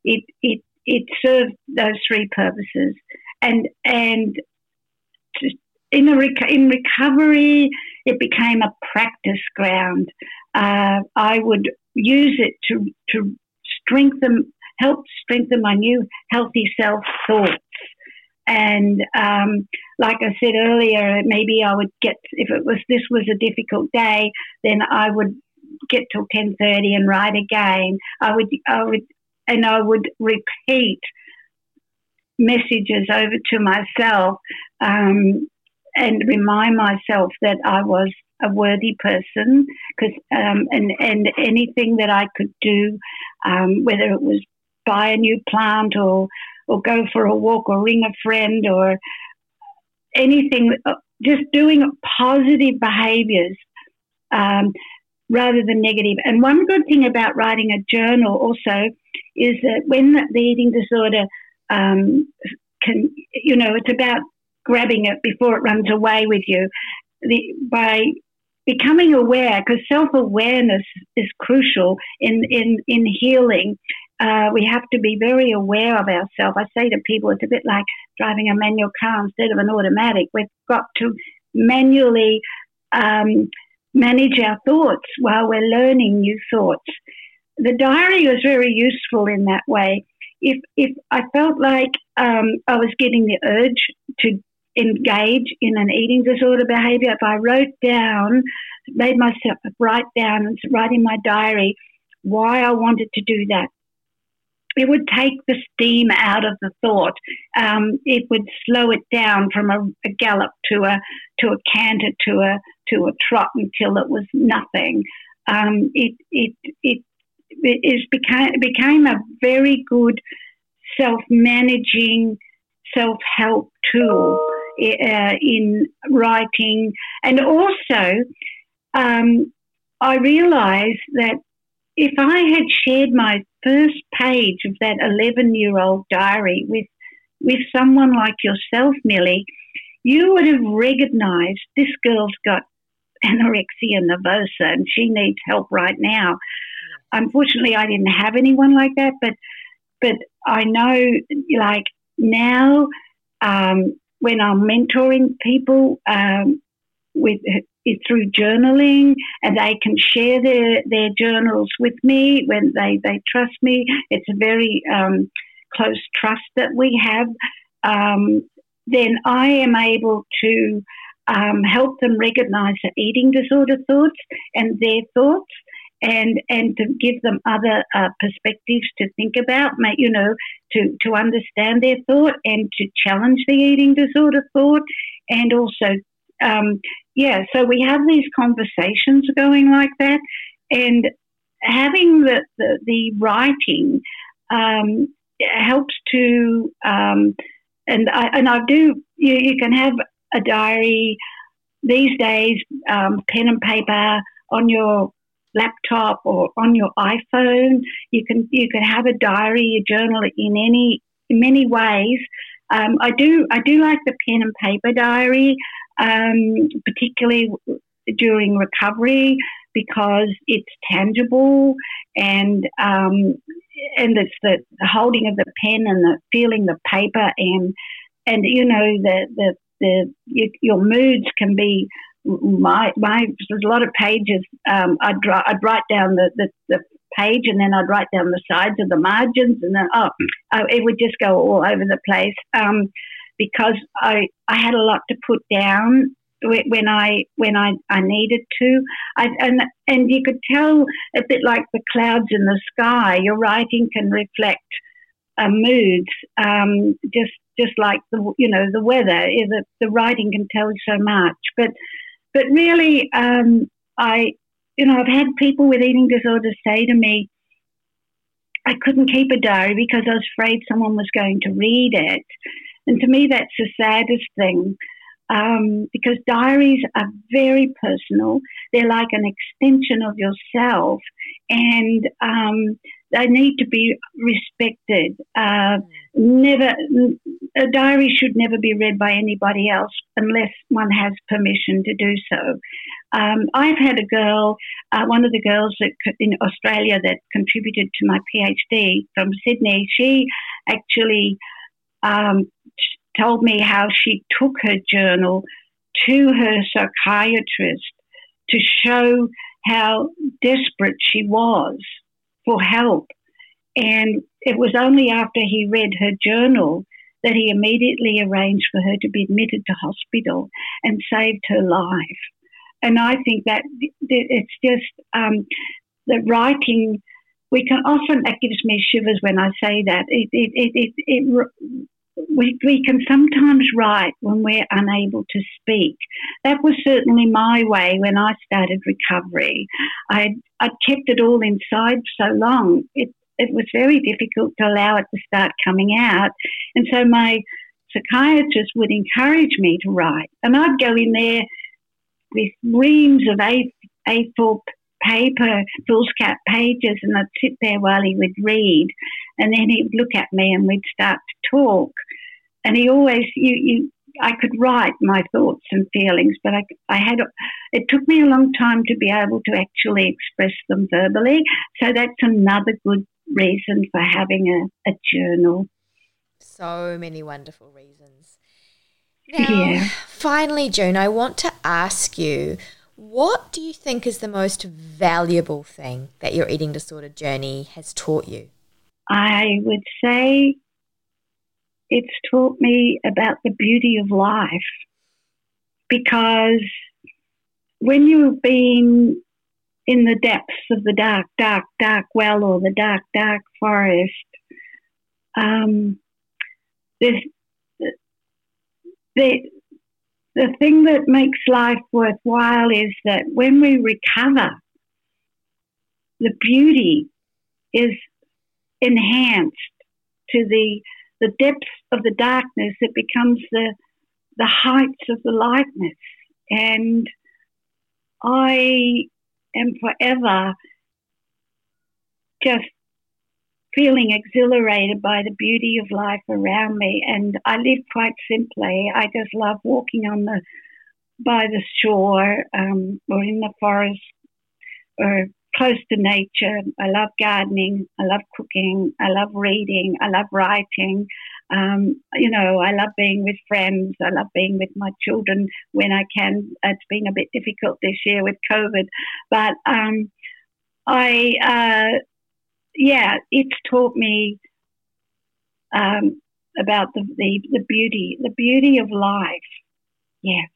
It, it, it served those three purposes. And, and in, a rec- in recovery, it became a practice ground. Uh, I would use it to, to strengthen, help strengthen my new healthy self thoughts And um, like I said earlier, maybe I would get if it was this was a difficult day, then I would get till ten thirty and write again. I would I would and I would repeat messages over to myself um, and remind myself that I was a worthy person because um, and and anything that I could do, um, whether it was buy a new plant or or go for a walk or ring a friend or anything, uh, just doing positive behaviours um, rather than negative. And one good thing about writing a journal also is that when the eating disorder um, can, you know, it's about grabbing it before it runs away with you. The, by becoming aware, because self awareness is crucial in, in, in healing. Uh, we have to be very aware of ourselves. I say to people, it's a bit like driving a manual car instead of an automatic. We've got to manually um, manage our thoughts while we're learning new thoughts. The diary was very useful in that way. If if I felt like um, I was getting the urge to engage in an eating disorder behavior, if I wrote down, made myself write down write in my diary why I wanted to do that, it would take the steam out of the thought. Um, it would slow it down from a, a, gallop to a to a canter to a to a trot until it was nothing. Um, it, it it it became became a very good self managing self help tool uh, in writing, and also um, I realised that if I had shared my first page of that 11 year old diary with, with someone like yourself, Millie, you would have recognized this girl's got anorexia nervosa and she needs help right now. Unfortunately, I didn't have anyone like that, but but I know like now um, when I'm mentoring people um, with through journaling and they can share their, their journals with me when they, they trust me. It's a very um, close trust that we have. Um, then I am able to um, help them recognize the eating disorder thoughts and their thoughts and and to give them other uh, perspectives to think about, you know, to to understand their thought and to challenge the eating disorder thought, and also um, yeah, so we have these conversations going like that, and having the the, the writing um, helps to, um, and I and I do. You, you, can have a diary these days, um, pen and paper on your laptop or on your iPhone. You can you can have a diary, a journal in any in many ways. Um, I do I do like the pen and paper diary um, particularly during recovery because it's tangible and um, and it's the holding of the pen and the feeling the paper and and you know the the, the you, your moods can be my my there's a lot of pages um, I'd, I'd write down the, the, the page and then I'd write down the sides of the margins and then oh, oh it would just go all over the place. Um, because I, I had a lot to put down when I when I, I needed to. I, and and you could tell a bit like the clouds in the sky. Your writing can reflect uh, moods, um, just just like the you know the weather. The, the writing can tell so much. But but really, um, I you know I've had people with eating disorders say to me. I couldn't keep a diary because I was afraid someone was going to read it. And to me, that's the saddest thing um, because diaries are very personal. They're like an extension of yourself, and um, they need to be respected. Uh, never, a diary should never be read by anybody else unless one has permission to do so. Um, I've had a girl, uh, one of the girls that, in Australia that contributed to my PhD from Sydney. She actually um, told me how she took her journal to her psychiatrist to show how desperate she was for help. And it was only after he read her journal that he immediately arranged for her to be admitted to hospital and saved her life. And I think that it's just um, the writing. We can often that gives me shivers when I say that. It it it, it, we, we can sometimes write when we're unable to speak. That was certainly my way when I started recovery. I'd, I'd kept it all inside so long. It, it was very difficult to allow it to start coming out. And so my psychiatrist would encourage me to write. And I'd go in there with reams of A, A4 paper, foolscap pages, and I'd sit there while he would read. And then he'd look at me and we'd start to talk. And he always, you, you, I could write my thoughts and feelings, but I, I had, it took me a long time to be able to actually express them verbally. So that's another good reason for having a, a journal. So many wonderful reasons. Now, yeah. finally, June, I want to ask you what do you think is the most valuable thing that your eating disorder journey has taught you? I would say it's taught me about the beauty of life because when you've been in the depths of the dark, dark, dark well or the dark, dark forest, um, there's, the, the thing that makes life worthwhile is that when we recover, the beauty is enhanced to the the depths of the darkness. It becomes the the heights of the lightness, and I am forever just feeling exhilarated by the beauty of life around me. And I live quite simply. I just love walking on the by the shore um, or in the forest or close to nature. I love gardening. I love cooking. I love reading. I love writing. Um, you know, I love being with friends. I love being with my children when I can. It's been a bit difficult this year with COVID, but um, I uh, yeah, it's taught me um, about the, the, the beauty, the beauty of life. Yes.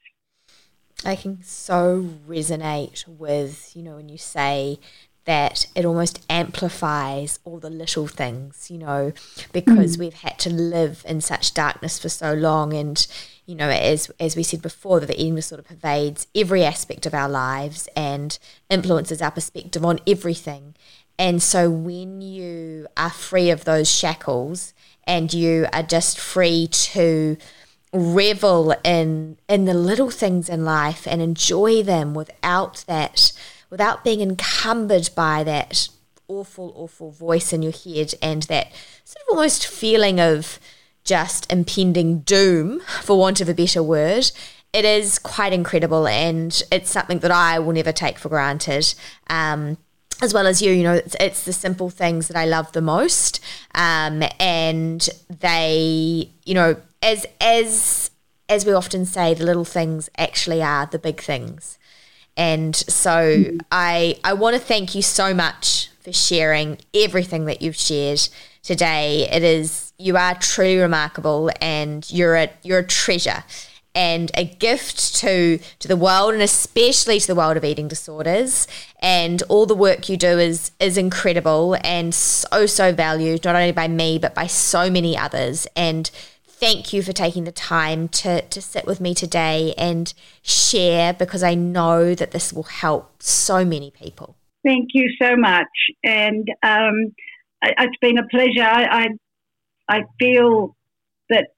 I can so resonate with, you know, when you say that it almost amplifies all the little things, you know, because mm. we've had to live in such darkness for so long and you know, as as we said before, that the sort of pervades every aspect of our lives and influences our perspective on everything. And so when you are free of those shackles and you are just free to revel in in the little things in life and enjoy them without that without being encumbered by that awful awful voice in your head and that sort of almost feeling of just impending doom for want of a better word it is quite incredible and it's something that I will never take for granted. Um, as well as you, you know, it's, it's, the simple things that I love the most, um, and they, you know, as as as we often say, the little things actually are the big things, and so mm-hmm. I I want to thank you so much for sharing everything that you've shared today. It is you are truly remarkable, and you're a you're a treasure and a gift to to the world and especially to the world of eating disorders. And all the work you do is is incredible and so so valued not only by me but by so many others. And thank you for taking the time to to sit with me today and share because I know that this will help so many people. Thank you so much. And um, it's been a pleasure. I I, I feel that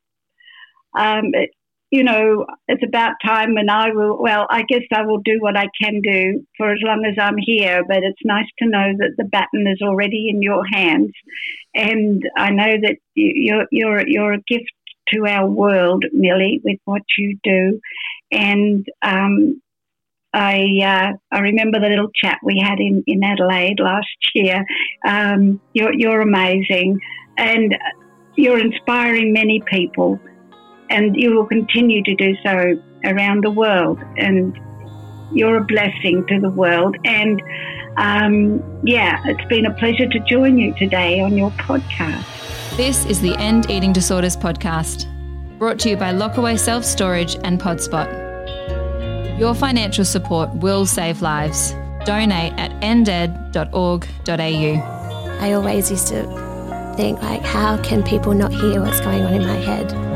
um, it, you know, it's about time and I will, well, I guess I will do what I can do for as long as I'm here, but it's nice to know that the baton is already in your hands. And I know that you're, you're, you're a gift to our world, Millie, with what you do. And um, I, uh, I remember the little chat we had in, in Adelaide last year. Um, you're, you're amazing. And you're inspiring many people and you will continue to do so around the world. And you're a blessing to the world. And um, yeah, it's been a pleasure to join you today on your podcast. This is the End Eating Disorders podcast, brought to you by Lockaway Self Storage and Podspot. Your financial support will save lives. Donate at ended.org.au. I always used to think like, how can people not hear what's going on in my head?